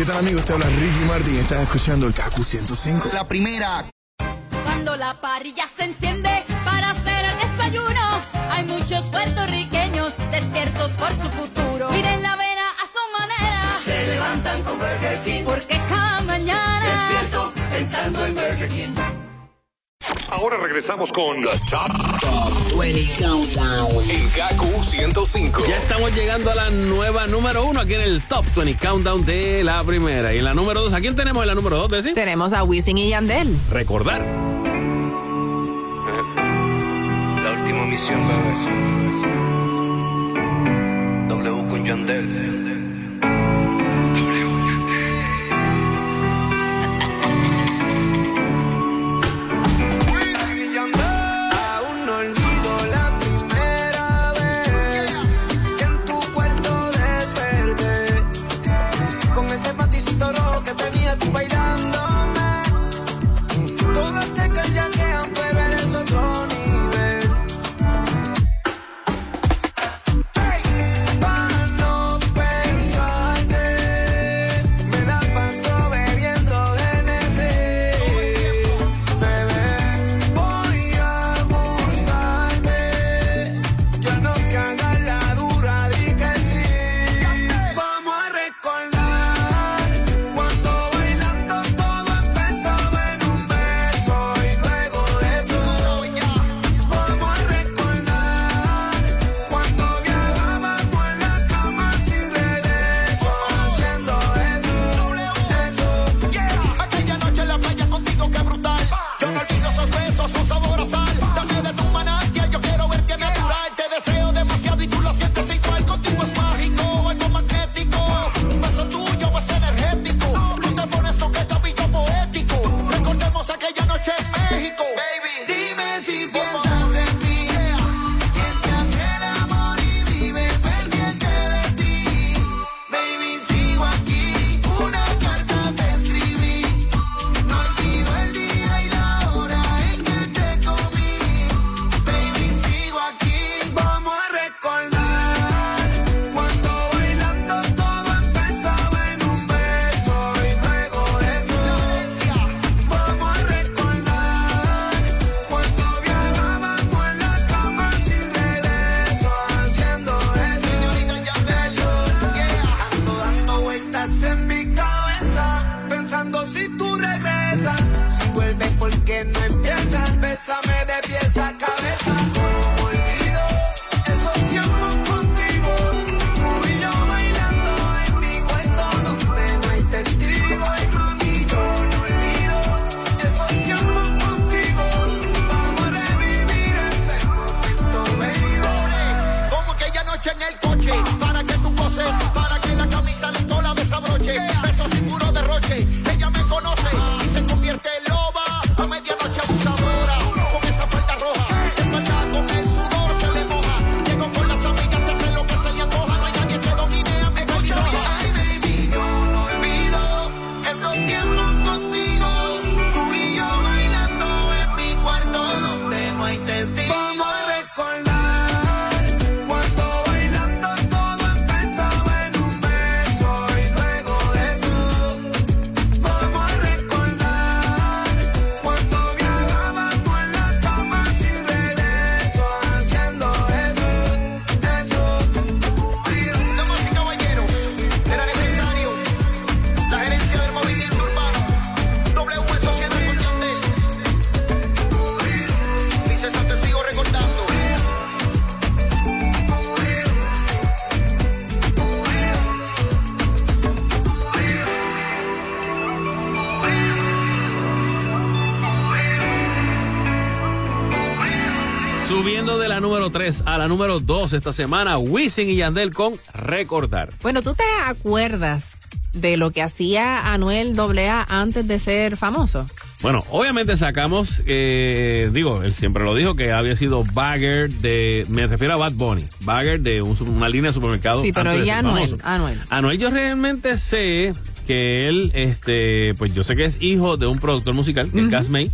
¿Qué tal amigos? Te habla Ricky Martin. Estás escuchando el Kaku 105. La primera. Cuando la parrilla se enciende para hacer el desayuno, hay muchos puertorriqueños despiertos por su futuro. Miren la avena a su manera, se levantan con Burger King, porque cada mañana despierto pensando en Burger King. Ahora regresamos con The Top, 20 Countdown en KQ 105. Ya estamos llegando a la nueva número uno aquí en el Top 20 Countdown de la primera. Y en la número dos, ¿a quién tenemos en la número dos, Desi? Tenemos a Wisin y Yandel. Recordar. La última misión, bebé. La número 3 a la número 2 esta semana, Wisin y Yandel con Recordar. Bueno, ¿tú te acuerdas de lo que hacía Anuel AA antes de ser famoso? Bueno, obviamente sacamos, eh, digo, él siempre lo dijo, que había sido bagger de, me refiero a Bad Bunny, bagger de un una línea de supermercado. Sí, pero ya Anuel. Anuel. Anuel yo realmente sé que él, este, pues yo sé que es hijo de un productor musical, es Gas May,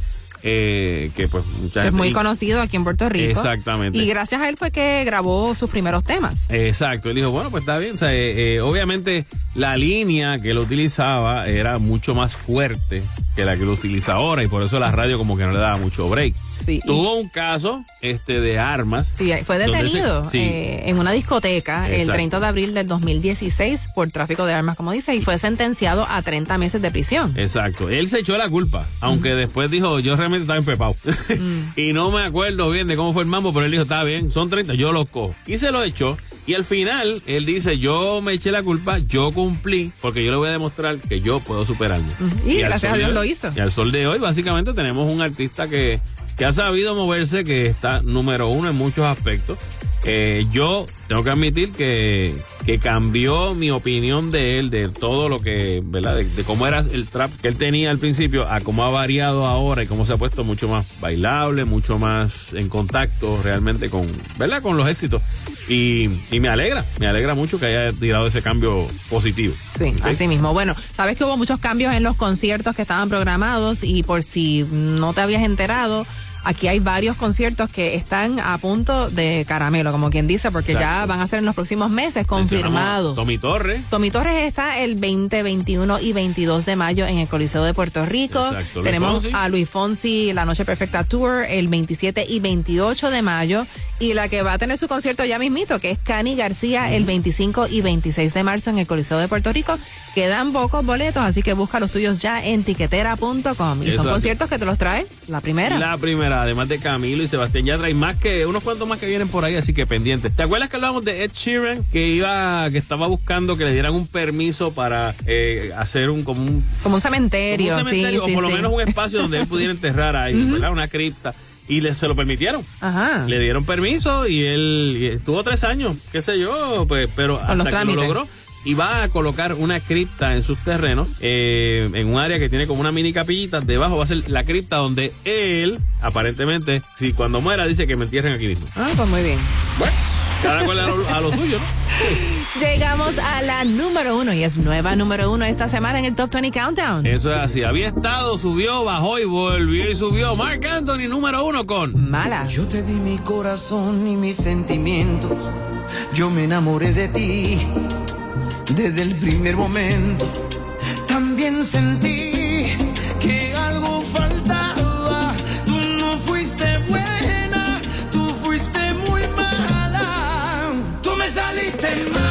eh, que pues mucha es muy y- conocido aquí en Puerto Rico. Exactamente. Y gracias a él fue que grabó sus primeros temas. Exacto, él dijo, bueno, pues está bien. O sea, eh, eh, obviamente la línea que él utilizaba era mucho más fuerte que la que él utiliza ahora y por eso la radio como que no le daba mucho break. Sí, Tuvo un caso este de armas. Sí, fue se- detenido sí. eh, en una discoteca el Exacto. 30 de abril del 2016 por tráfico de armas, como dice, y fue sentenciado a 30 meses de prisión. Exacto, él se echó la culpa, aunque después dijo, yo realmente estaba empepado. (laughs) y no me acuerdo bien de cómo fue el mambo, pero él dijo, está bien, son 30, yo los cojo. Y se lo echó. Y al final, él dice, yo me eché la culpa, yo cumplí, porque yo le voy a demostrar que yo puedo superarme. Y gracias a Dios hoy- lo hizo. Y al sol de hoy, básicamente, tenemos un artista que, que ha sabido moverse, que está número uno en muchos aspectos. Eh, yo tengo que admitir que, que cambió mi opinión de él, de todo lo que, ¿verdad? De, de cómo era el trap que él tenía al principio, a cómo ha variado ahora y cómo se ha puesto mucho más bailable, mucho más en contacto realmente con, ¿verdad? Con los éxitos. Y, y me alegra, me alegra mucho que haya tirado ese cambio positivo. Sí, así mismo. Bueno, sabes que hubo muchos cambios en los conciertos que estaban programados y por si no te habías enterado, aquí hay varios conciertos que están a punto de caramelo, como quien dice, porque ya van a ser en los próximos meses confirmados. Tommy Torres. Tommy Torres está el 20, 21 y 22 de mayo en el Coliseo de Puerto Rico. Exacto, Tenemos a Luis Fonsi, La Noche Perfecta Tour, el 27 y 28 de mayo. Y la que va a tener su concierto ya mismito, que es Cani García, el 25 y 26 de marzo en el Coliseo de Puerto Rico. Quedan pocos boletos, así que busca los tuyos ya en tiquetera.com. Y Eso son conciertos que te los trae la primera. La primera, además de Camilo y Sebastián Yatra, y más que unos cuantos más que vienen por ahí, así que pendientes. ¿Te acuerdas que hablábamos de Ed Sheeran que iba, que estaba buscando que le dieran un permiso para eh, hacer un como un, Como un cementerio, como un cementerio, sí, o por lo sí. menos un espacio donde él pudiera enterrar ahí, (laughs) ¿verdad? Una cripta. Y le, se lo permitieron. Ajá. Le dieron permiso y él y estuvo tres años, qué sé yo, pues, pero Con hasta que lo logró. Y va a colocar una cripta en sus terrenos, eh, en un área que tiene como una mini capillita. Debajo va a ser la cripta donde él, aparentemente, si cuando muera dice que me entierren aquí mismo. Ah, pues muy bien. Cada cual a lo, a lo suyo, ¿no? (laughs) Llegamos a la número uno y es nueva número uno esta semana en el Top 20 Countdown. Eso es así. Había estado, subió, bajó y volvió y subió. Mark Anthony, número uno con Mala. Yo te di mi corazón y mis sentimientos. Yo me enamoré de ti desde el primer momento. También sentí que algo faltaba. Tú no fuiste buena, tú fuiste muy mala. Tú me saliste mala,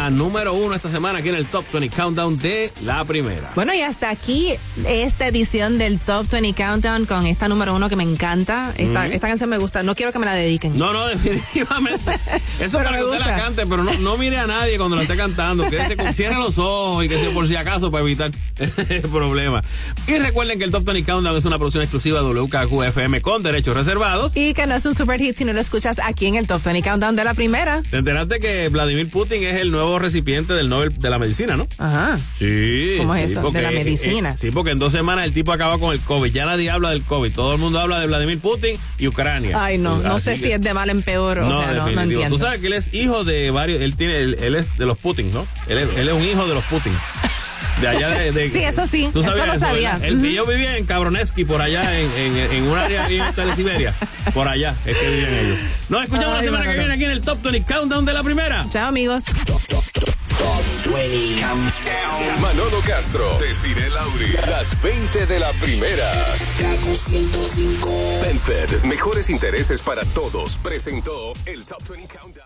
la número uno esta semana aquí en el Top 20 Countdown de la primera. Bueno, y hasta aquí esta edición del Top 20 Countdown con esta número uno que me encanta. Esta, Ujú. esta canción me gusta. No quiero que me la dediquen. No, no, (laughs) definitivamente. (laughs) Eso para que usted la cante, pero no, no mire a nadie cuando la esté cantando. Quédese cierre los ojos y que sea por si acaso para evitar (laughs) el problema. Y recuerden que el Top 20 Countdown es una producción exclusiva de WKQ-FM con derechos reservados. Y que no es un super hit si no lo escuchas aquí en el Top 20 Countdown de la primera. Te enteraste que Vladimir Putin es el nuevo recipiente del Nobel de la Medicina, ¿no? Ajá. Sí. ¿Cómo es sí, eso? porque, De la medicina. eh, sí, porque en dos semanas el tipo acaba con el COVID. Ya nadie habla del COVID. Todo el mundo habla de Vladimir Putin y Ucrania. Ay, no, no sé que- si es de mal en peor. O sea, no, no entiendo. Tú sabes que él es hijo de varios. Él tiene, él, él es de los Putin, ¿no? Él es, él es un hijo de los Putin. De allá de. de- Sí, eso sí, Tú eso sabías lo sabía. ¿verdad? Él- Ujú. Yo vivía en Cabroneski, por allá, en, en, en un área ahí en Telesiberia. Por allá es que viven ellos. Nos escuchamos la semana que viene aquí en el Top 20 Countdown de la primera. Chao, amigos. Manolo Castro, Desiree Lauri, las 20 de la primera. Kaku 105. PenFed, mejores intereses para todos, presentó el Top 20 Countdown.